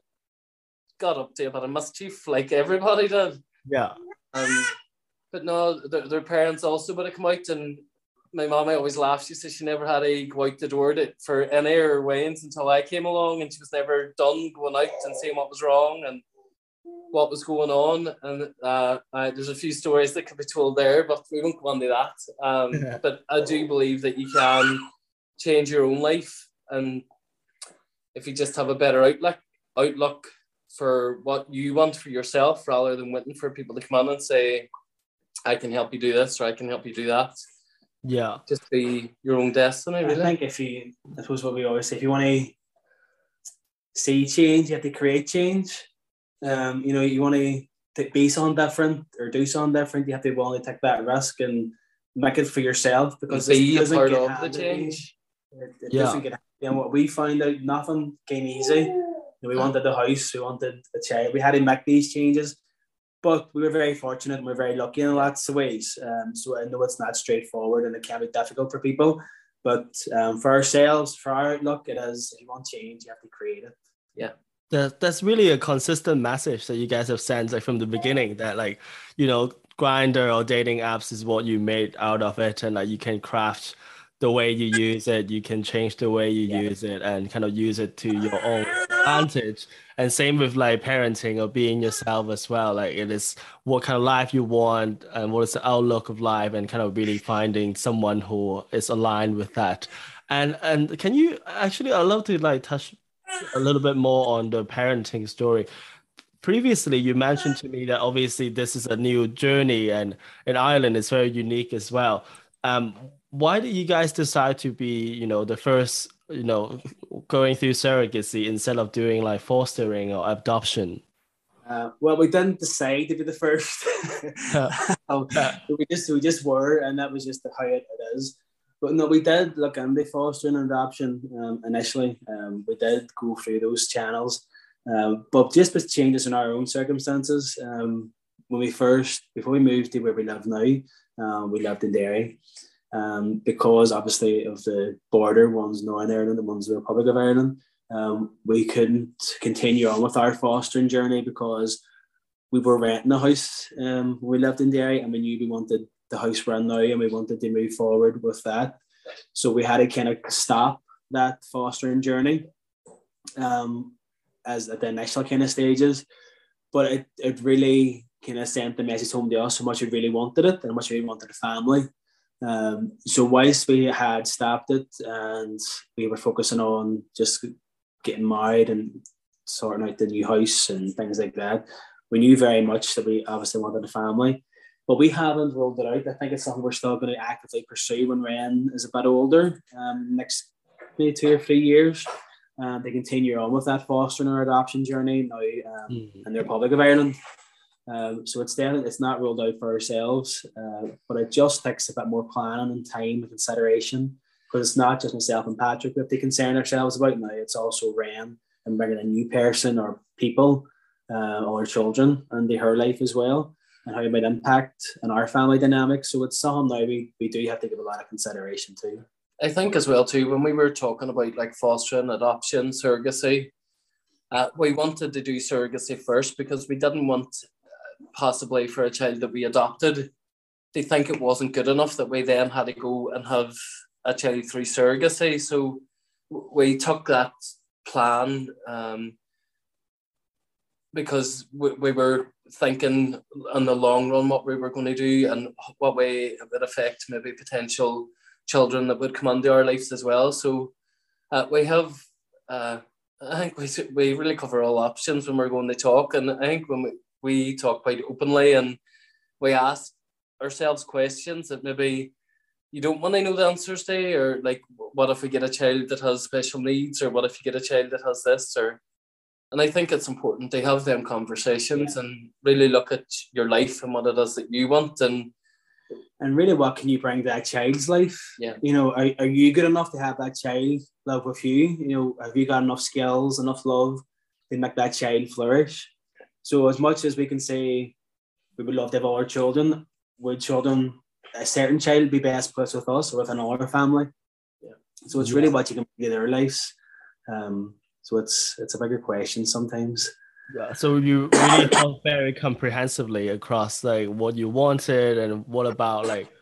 got up to a bit of mischief like everybody did. Yeah. Um, but no, their, their parents also would have come out and my mom always laughs. She says she never had a go out the door to, for any or Wayne's until I came along, and she was never done going out and seeing what was wrong and what was going on. And uh, uh, there's a few stories that could be told there, but we won't go into that. Um, yeah. But I do believe that you can change your own life and if you just have a better outlook outlook for what you want for yourself rather than waiting for people to come on and say i can help you do this or i can help you do that yeah just be your own destiny really. i think if you i suppose what we always say if you want to see change you have to create change um you know you want to be something different or do something different you have to be willing to take that risk and make it for yourself because be a part of the change it, it yeah. doesn't get happy. and what we found out, nothing came easy. we wanted the house, we wanted a child. We had to make these changes, but we were very fortunate and we are very lucky in lots of ways. Um, so I know it's not straightforward and it can be difficult for people, but um, for ourselves, for our outlook, it is if you want change, you have to create it. Yeah. That, that's really a consistent message that you guys have sent like from the beginning that like you know Grindr or dating apps is what you made out of it, and like you can craft the way you use it, you can change the way you yeah. use it, and kind of use it to your own advantage. And same with like parenting or being yourself as well. Like it is what kind of life you want, and what is the outlook of life, and kind of really finding someone who is aligned with that. And and can you actually? I'd love to like touch a little bit more on the parenting story previously you mentioned to me that obviously this is a new journey and in Ireland it's very unique as well. Um, why did you guys decide to be, you know, the first, you know, going through surrogacy instead of doing like fostering or adoption? Uh, well, we didn't decide to be the first. um, we just we just were, and that was just the how it, it is. But no, we did look into fostering and adoption um, initially. Um, we did go through those channels, um, but just with changes in our own circumstances, um, when we first, before we moved to where we live now, uh, we lived in Derry. Um, because obviously of the border, one's Northern Ireland and one's the Republic of Ireland, um, we couldn't continue on with our fostering journey because we were renting a house um, we lived in Derry and we knew we wanted the house we're in now and we wanted to move forward with that. So we had to kind of stop that fostering journey. Um, as at the initial kind of stages. But it, it really kind of sent the message home to us how much we really wanted it and how much we really wanted a family. Um, so whilst we had stopped it and we were focusing on just getting married and sorting out the new house and things like that, we knew very much that we obviously wanted a family. But we haven't rolled it out. I think it's something we're still going to actively pursue when Wren is a bit older, um, next maybe two or three years and they continue on with that fostering or adoption journey now um, mm-hmm. in the Republic of Ireland. Um, so it's definitely it's not ruled out for ourselves, uh, but it just takes a bit more planning and time and consideration because it's not just myself and Patrick have to concern ourselves about now. It's also Wren and bringing a new person or people uh, or children into her life as well and how it might impact in our family dynamic. So it's something now we, we do have to give a lot of consideration to. I think as well too when we were talking about like fostering, adoption, surrogacy, uh, we wanted to do surrogacy first because we didn't want uh, possibly for a child that we adopted to think it wasn't good enough that we then had to go and have a child through surrogacy. So we took that plan um, because we, we were thinking in the long run what we were going to do and what way it would affect maybe potential children that would come into our lives as well. So uh, we have, uh, I think we, we really cover all options when we're going to talk. And I think when we, we talk quite openly and we ask ourselves questions that maybe you don't want to know the answers to, or like, what if we get a child that has special needs, or what if you get a child that has this, or and I think it's important to have them conversations yeah. and really look at your life and what it is that you want and and really what can you bring to that child's life? Yeah. You know are, are you good enough to have that child love with you? You know have you got enough skills enough love to make that child flourish? So as much as we can say we would love to have all our children would children a certain child be best placed with us or with another family? Yeah. So it's really what you can to their lives. Um so it's it's a bigger question sometimes. Yeah, so you really thought very comprehensively across like what you wanted and what about like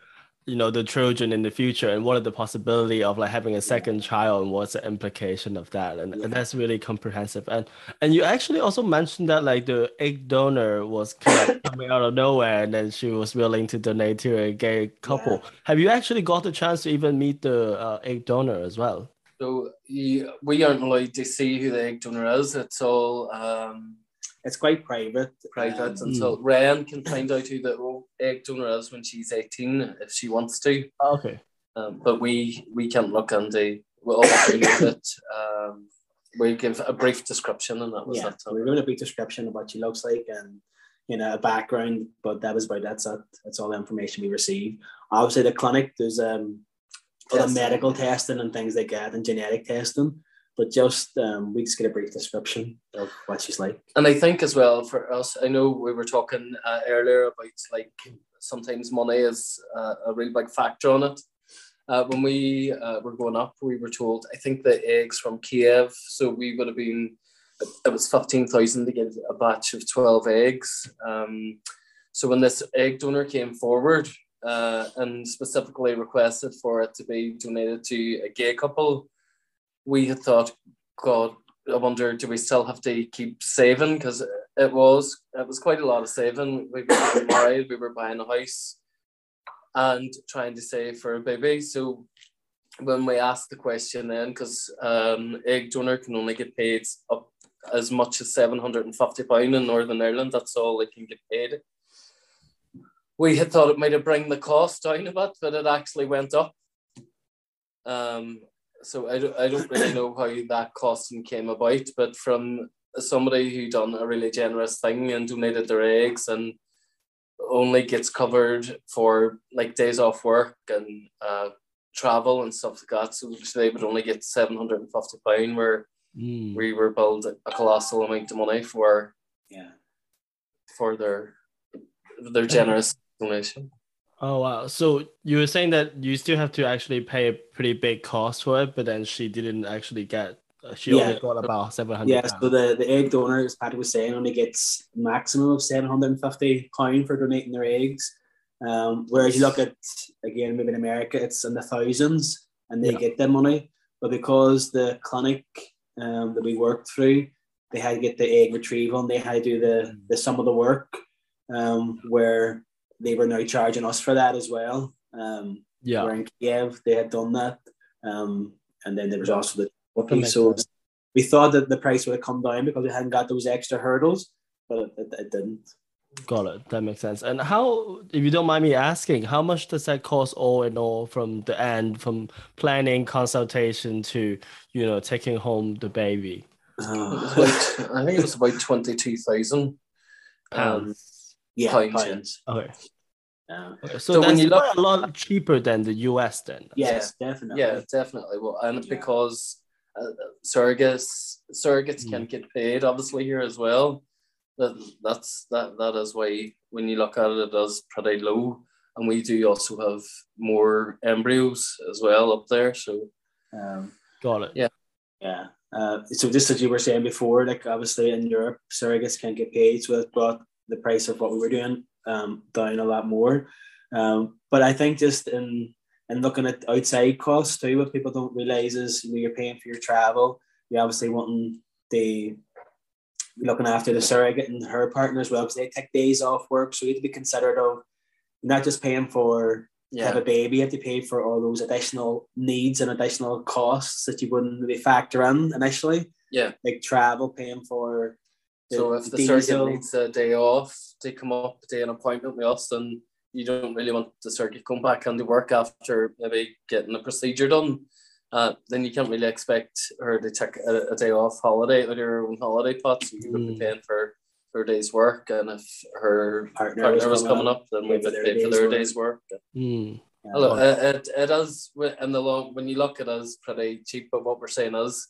you know the children in the future and what are the possibility of like having a second child and what's the implication of that? And, and that's really comprehensive. And and you actually also mentioned that like the egg donor was kind of coming out of nowhere and then she was willing to donate to a gay couple. Yeah. have you actually got the chance to even meet the uh, egg donor as well so you, we aren't allowed to see who the egg donor is. It's all um, it's quite private. Private, um, and so Wren can find out who the egg donor is when she's eighteen if she wants to. Oh, okay. Um, but we we can't look into. We obviously know that um, we give a brief description, and that was yeah, that. We're giving a brief description of what she looks like and you know a background, but that was about that's that. That's all the information we received. Obviously, the clinic there's um for the medical testing and things like that and genetic testing. But just um, we just get a brief description of what she's like. And I think as well for us, I know we were talking uh, earlier about like sometimes money is uh, a real big factor on it. Uh, when we uh, were going up, we were told I think the eggs from Kiev, so we would have been it was fifteen thousand to get a batch of twelve eggs. Um, So when this egg donor came forward uh, and specifically requested for it to be donated to a gay couple, we had thought, God, I wonder, do we still have to keep saving? Because it was it was quite a lot of saving. We were married, we were buying a house, and trying to save for a baby. So when we asked the question then, because um, egg donor can only get paid up as much as seven hundred and fifty pound in Northern Ireland. That's all they can get paid. We had thought it might have bring the cost down a bit, but it actually went up. Um, so I don't, I don't really know how that costing came about, but from somebody who done a really generous thing and donated their eggs and only gets covered for like days off work and uh, travel and stuff like that. So they would only get seven hundred and fifty pound, where Mm. we were billed a colossal amount of money for Yeah. for their their generous donation. Oh wow! So you were saying that you still have to actually pay a pretty big cost for it, but then she didn't actually get. uh, She only got about seven hundred. Yeah, so the, the egg donor, as Patty was saying, only gets maximum of seven hundred and fifty pound for donating their eggs. Um, whereas you look at again, maybe in America, it's in the thousands, and they Yeah. get their money. But because the clinic um, that we worked through, they had to get the egg retrieval, and they had to do the the some of the work, um, where they were now charging us for that as well. Um, yeah, we're in Kiev they had done that, um, and then there was also the That so sense. we thought that the price would have come down because we hadn't got those extra hurdles, but it, it, it didn't. got it. That makes sense. And how, if you don't mind me asking, how much does that cost all in all from the end, from planning, consultation to you know taking home the baby? It I think it was about twenty two thousand pounds. Pounds. Yeah, Pounds, pounds. Okay. Yeah. okay. So, So when you look- a lot cheaper than the US then. Yes, definitely. Yeah, definitely. Well, and Yeah. because uh, surrogates surrogates Mm. can get paid obviously here as well. That that's that that is why when you look at it, it is pretty low. And we do also have more embryos as well up there. So Um, Got it. Yeah. yeah. Uh, so just as you were saying before, like obviously in Europe, surrogates can get paid, so it brought the price of what we were doing um, down a lot more. Um, but I think just in in looking at outside costs too, what people don't realize is you know, you're paying for your travel. You're obviously wanting the looking after the surrogate and her partner as well because they take days off work, so you have to be considerate of not just paying for to have a baby, you have to pay for all those additional needs and additional costs that you wouldn't really factor in initially, yeah. like travel, paying for. So if the diesel. surrogate needs a day off to come up to an appointment with us, then you don't really want the surrogate come back into work after maybe getting a procedure done. Uh, then you can't really expect her to take a, a day off holiday out of her own holiday pot. So you would be Mm. paying for her day's work, and if her Partner partner, was coming up, up, then we'd pay for their work. day's work. Mm. Yeah. Look, it, it, is in the long when you look at it as pretty cheap, but what we're saying is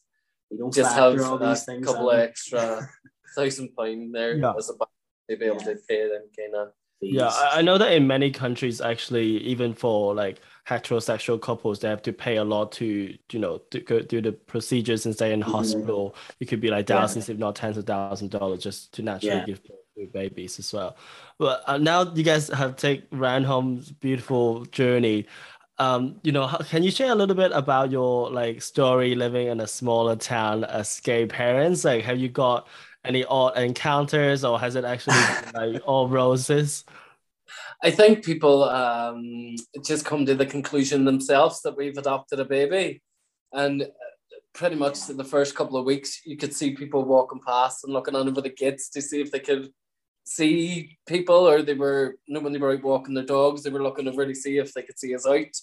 we don't just have a these things. couple of extra thousand pound there Yeah. as a back to be able Yeah. to pay them kind of Yeah, Fees. I I know that in many countries, actually, even for like heterosexual couples, they have to pay a lot to, you know, to go through the procedures and stay in Mhm. hospital. It could be like Yeah. thousands, if not tens of thousands of dollars, just to naturally Yeah. give birth to babies as well. But uh, now you guys have take Ranholm's beautiful journey. Um, you know, how, can you share a little bit about your like story living in a smaller town as gay parents? Like, have you got any odd encounters, or has it actually been like all roses? I think people um, just come to the conclusion themselves that we've adopted a baby. And uh, pretty much in the first couple of weeks, you could see people walking past and looking under the gates to see if they could see people or they were, you when they were out walking their dogs, they were looking to really see if they could see us out.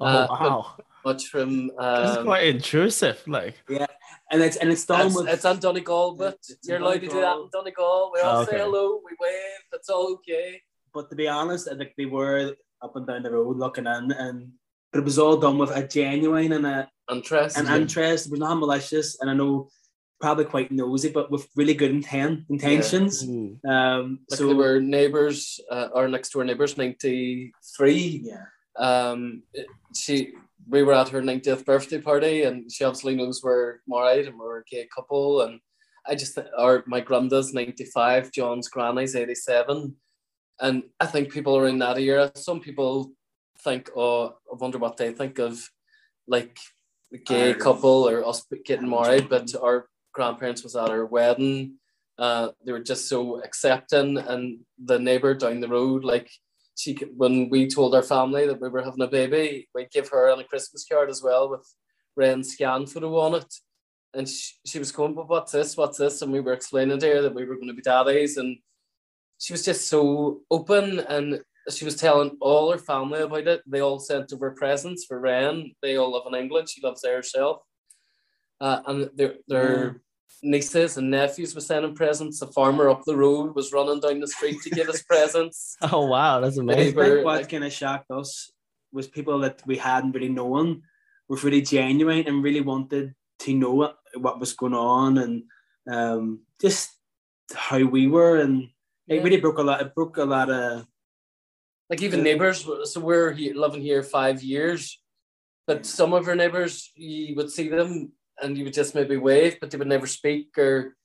Oh Uh, wow, Much from that's um, quite intrusive. Like, yeah and it's and it's done it's, with it's on Donegal, but It's- it's you're in allowed to do that in Donegal. We all Okay. say hello, we wave, that's all okay. but to be honest, I think they were up and down the road looking in, and but it was all done with a genuine and a Interest. an interest. It was not malicious, and I know probably quite nosy, but with really good intent intentions. mm, Um, Like so they were neighbours, uh, our next door neighbours, 93. yeah, Um, she, we were at her 90th birthday party and she obviously knows we're married and we're a gay couple. And I just, or my granddad's 95, Jon's granny's 87. and I think people are in that era, some people think, oh, I wonder what they think of like the gay couple or us getting married, but our grandparents was at our wedding. Uh, they were just so accepting, and the neighbor down the road, like she, when we told our family that we were having a baby, we give her a Christmas card as well with Wren's scan photo on it. And she, she was going, but what's this? What's this? And we were explaining to her that we were going to be daddies, and she was just so open and she was telling all her family about it. They all sent over presents for Ren. They all live in England. She loves there herself. Uh, and their, their mm. Nieces and nephews were sending presents. The farmer up the road was running down the street to give us presents. Oh, wow. That's amazing. I think what like, kind of shocked us was people that we hadn't really known were really genuine and really wanted to know what, what was going on and um, just how we were. And it yeah. really broke a lot. It broke a lot of like even neighbors. So we're here, living here five years, but some of our neighbors you would see them and you would just maybe wave, but they would never speak or.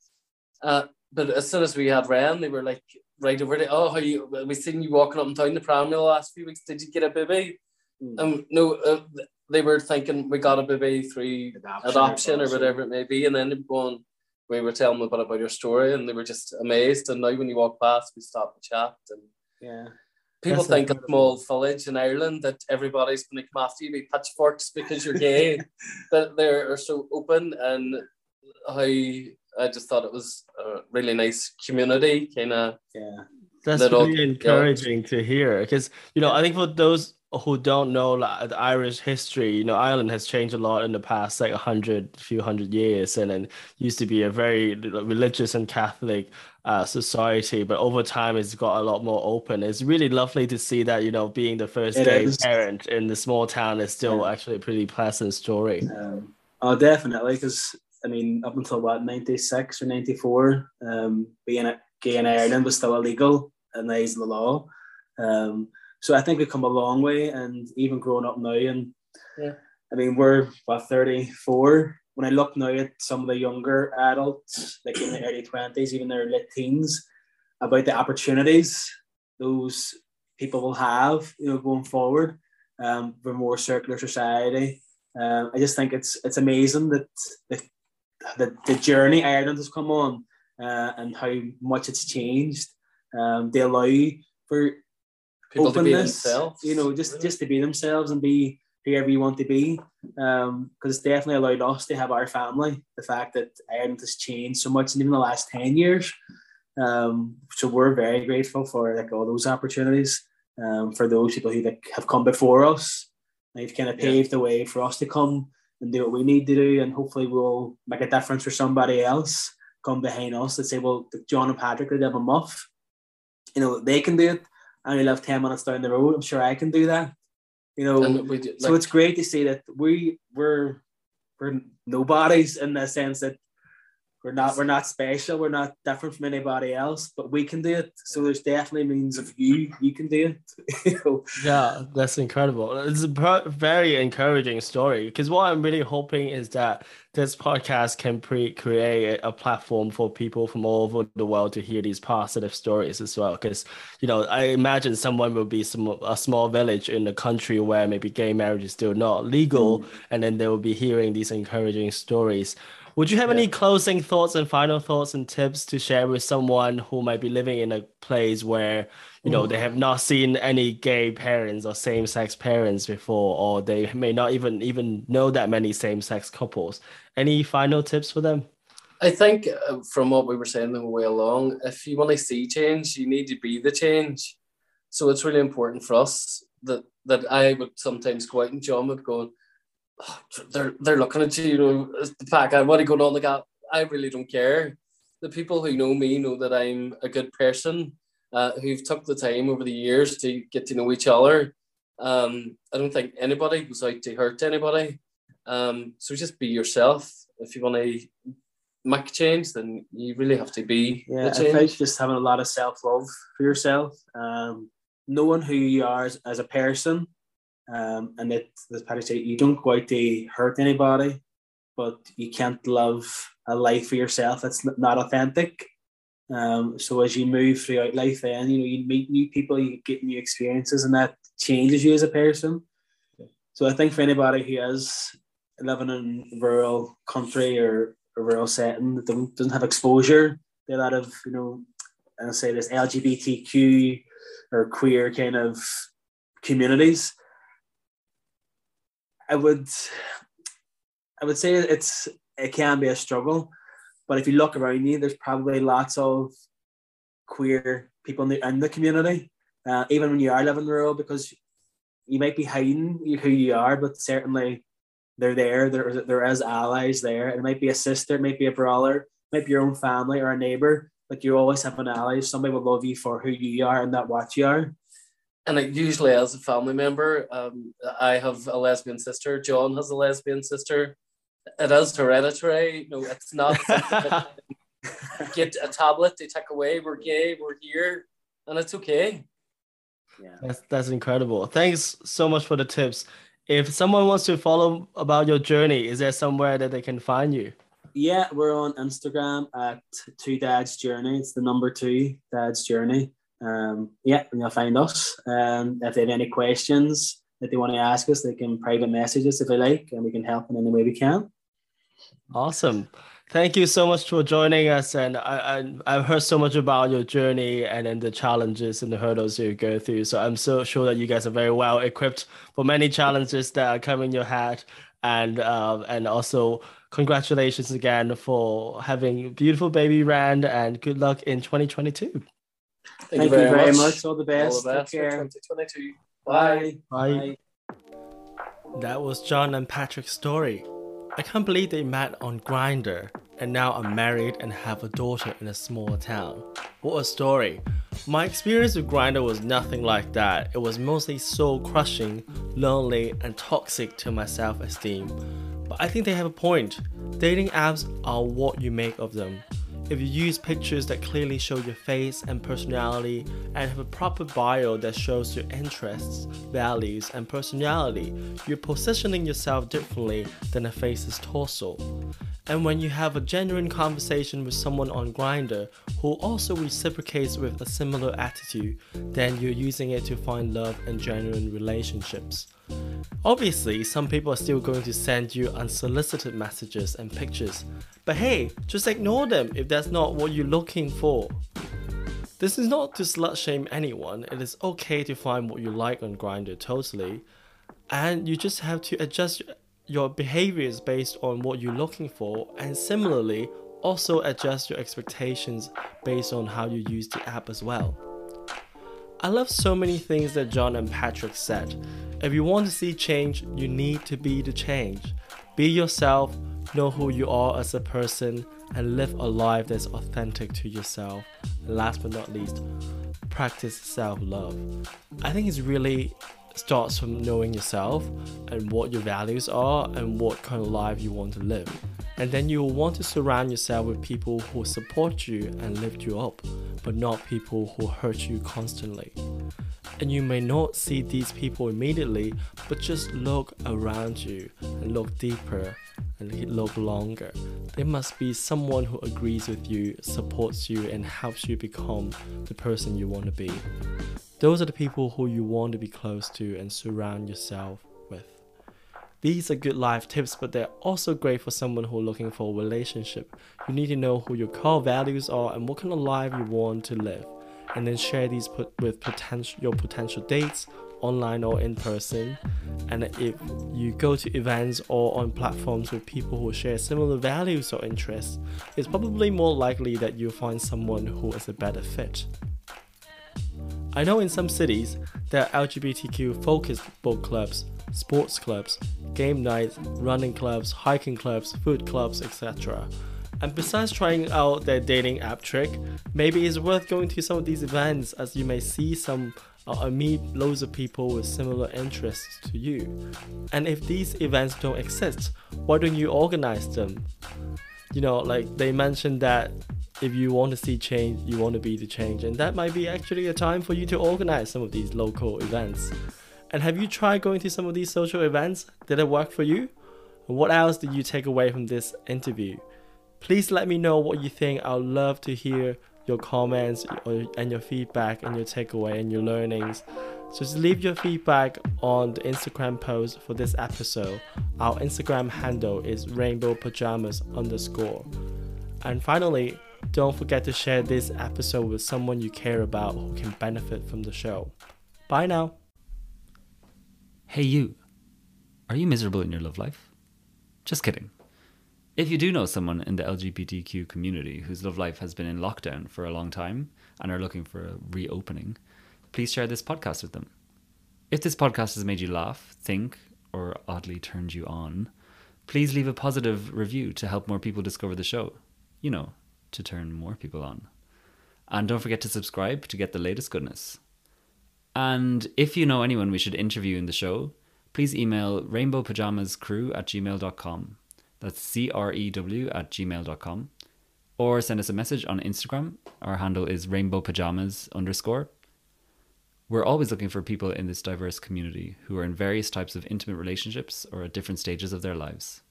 Uh, but as soon as we had Wren, they were like right over there. Oh, how you? We seen you walking up and down the pram the last few weeks. Did you get a baby? Mm. Um, no, uh, they were thinking we got a baby through adoption, adoption or, or, whatever it may be, and then they were going. We were telling them about about your story, and they were just amazed. And now when you walk past, we stop and chat. And yeah, People That's think a small village in Ireland that everybody's going to come after you with pitchforks because you're gay. that they are so open and how I just thought it was a really nice community, kind of. Yeah. That's little, really encouraging yeah. to hear because you know I think for those who don't know like the Irish history, you know, Ireland has changed a lot in the past like a hundred, few hundred years, and then used to be a very religious and Catholic uh, society, but over time it's got a lot more open. It's really lovely to see that you know being the first it gay is. parent in the small town is still yeah. actually a pretty pleasant story. Um, oh, definitely, because I mean, up until what ninety six or ninety four, um, being a gay in Ireland was still illegal in the eyes of the law. Um, so I think we've come a long way, and even growing up now, and yeah. I mean we're what thirty four. When I look now at some of the younger adults, like in the early twenties, even their late teens, about the opportunities those people will have, you know, going forward um, for more circular society. Um, I just think it's it's amazing that the, the, the journey Ireland has come on uh, and how much it's changed. Um, they allow for people openness, to be themselves. You know, just just to be themselves and be whoever you want to be. Um, because it's definitely allowed us to have our family. The fact that Ireland has changed so much in even the last ten years. Um, so we're very grateful for like all those opportunities. Um, for those people who like, have come before us, they've kind of paved yeah. the way for us to come and do what we need to do, and hopefully we'll make a difference for somebody else come behind us and say, well, Jon and Patrick did have a muff. You know, they can do it I only live 10 minutes down the road. I'm sure I can do that. You know, do, like, so it's great to see that we we're we're nobodies in the sense that we're not we're not special. We're not different from anybody else but we can do it. So there's definitely means of you you can do it. Yeah that's incredible. It's a very encouraging story because what i'm really hoping is that this podcast can pre- create a platform for people from all over the world to hear these positive stories as well. Because you know i imagine someone will be some a small village in the country where maybe gay marriage is still not legal mm. and then they will be hearing these encouraging stories would you have yeah. any closing thoughts and final thoughts and tips to share with someone who might be living in a place where you know they have not seen any gay parents or same-sex parents before, or they may not even even know that many same-sex couples? Any final tips for them? I think uh, from what we were saying the way along, if you want to see change, you need to be the change. So it's really important for us that that I would sometimes go out and Jon would go, they're they're looking at you, you know, the fact what are you going on? Like, I really don't care. The people who know me know that I'm a good person, uh, who've took the time over the years to get to know each other. Um, I don't think anybody goes out to hurt anybody. Um, so just be yourself. If you want to make change, then you really have to be. Yeah, I think just having a lot of self love for yourself, um, knowing who you are as, as a person, um, and that, as Patty said, you don't go out to hurt anybody, but you can't love a life for yourself that's not authentic. Um, so as you move throughout life, then you know you meet new people, you get new experiences, and that changes you as a person. So I think for anybody who is living in rural country or a rural setting that doesn't have exposure to a lot of you know, I say this LGBTQ or queer kind of communities, I would I would say it's it can be a struggle, but if you look around you, there's probably lots of queer people in the, in the community, uh, even when you are living rural, because you might be hiding who you are, but certainly they're there. There, there is allies there. It might be a sister, it might be a brother, it might be your own family or a neighbor. But you always have an ally. Somebody will love you for who you are and not what you are and like usually as a family member, um, I have a lesbian sister. Jon has a lesbian sister. It is hereditary. No, it's not. get a tablet, they take away. We're gay. We're here, and it's okay. Yeah, that's that's incredible. Thanks so much for the tips. If someone wants to follow about your journey, is there somewhere that they can find you? Yeah, we're on Instagram at Two Dads Journey. It's the number two Dads Journey um, yeah, you'll find us. Um, if they have any questions that they want to ask us, they can private message us if they like, and we can help in any way we can. Awesome. Thank you so much for joining us. And I, I, have heard so much about your journey and then the challenges and the hurdles you go through. So I'm so sure that you guys are very well equipped for many challenges that are coming your head. And uh, and also congratulations again for having beautiful baby Wren and good luck in 2022. Thank, Thank you, very, you very much. much. All the best. All the best Take care. 2022. Bye. Bye. That was Jon and Patrick's story. I can't believe they met on Grindr and now are married and have a daughter in a small town. What a story. My experience with Grindr was nothing like that. It was mostly soul crushing, lonely, and toxic to my self esteem. But I think they have a point. Dating apps are what you make of them. If you use pictures that clearly show your face and personality and have a proper bio that shows your interests, values, and personality, you're positioning yourself differently than a face's torso. And when you have a genuine conversation with someone on Grindr who also reciprocates with a similar attitude, then you're using it to find love and genuine relationships. Obviously, some people are still going to send you unsolicited messages and pictures, but hey, just ignore them if that's not what you're looking for. This is not to slut shame anyone, it is okay to find what you like on Grindr totally, and you just have to adjust your behaviors based on what you're looking for, and similarly, also adjust your expectations based on how you use the app as well. I love so many things that Jon and Patrick said. If you want to see change, you need to be the change. Be yourself, know who you are as a person, and live a life that's authentic to yourself. And last but not least, practice self love. I think it's really starts from knowing yourself and what your values are and what kind of life you want to live. And then you will want to surround yourself with people who support you and lift you up, but not people who hurt you constantly. And you may not see these people immediately, but just look around you and look deeper and look longer. There must be someone who agrees with you, supports you, and helps you become the person you want to be. Those are the people who you want to be close to and surround yourself with. These are good life tips, but they're also great for someone who's looking for a relationship. You need to know who your core values are and what kind of life you want to live, and then share these with potential your potential dates, online or in person. And if you go to events or on platforms with people who share similar values or interests, it's probably more likely that you'll find someone who is a better fit. I know in some cities there are LGBTQ focused book clubs, sports clubs, game nights, running clubs, hiking clubs, food clubs, etc. And besides trying out their dating app trick, maybe it's worth going to some of these events as you may see some uh, or meet loads of people with similar interests to you. And if these events don't exist, why don't you organize them? You know, like they mentioned that if you want to see change, you want to be the change. And that might be actually a time for you to organize some of these local events. And have you tried going to some of these social events? Did it work for you? what else did you take away from this interview? Please let me know what you think. I'd love to hear your comments and your feedback and your takeaway and your learnings. So just leave your feedback on the Instagram post for this episode. Our Instagram handle is rainbow pajamas underscore. And finally, don't forget to share this episode with someone you care about who can benefit from the show. Bye now. Hey, you. Are you miserable in your love life? Just kidding. If you do know someone in the LGBTQ community whose love life has been in lockdown for a long time and are looking for a reopening, please share this podcast with them. If this podcast has made you laugh, think, or oddly turned you on, please leave a positive review to help more people discover the show. You know, to turn more people on. And don't forget to subscribe to get the latest goodness. And if you know anyone we should interview in the show, please email rainbowpajamascrew at gmail.com. That's C R E W at gmail.com. Or send us a message on Instagram. Our handle is rainbowpajamas underscore. We're always looking for people in this diverse community who are in various types of intimate relationships or at different stages of their lives.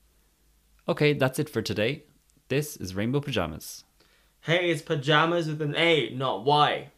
Okay, that's it for today. This is Rainbow Pajamas. Hey, it's pajamas with an A, not Y.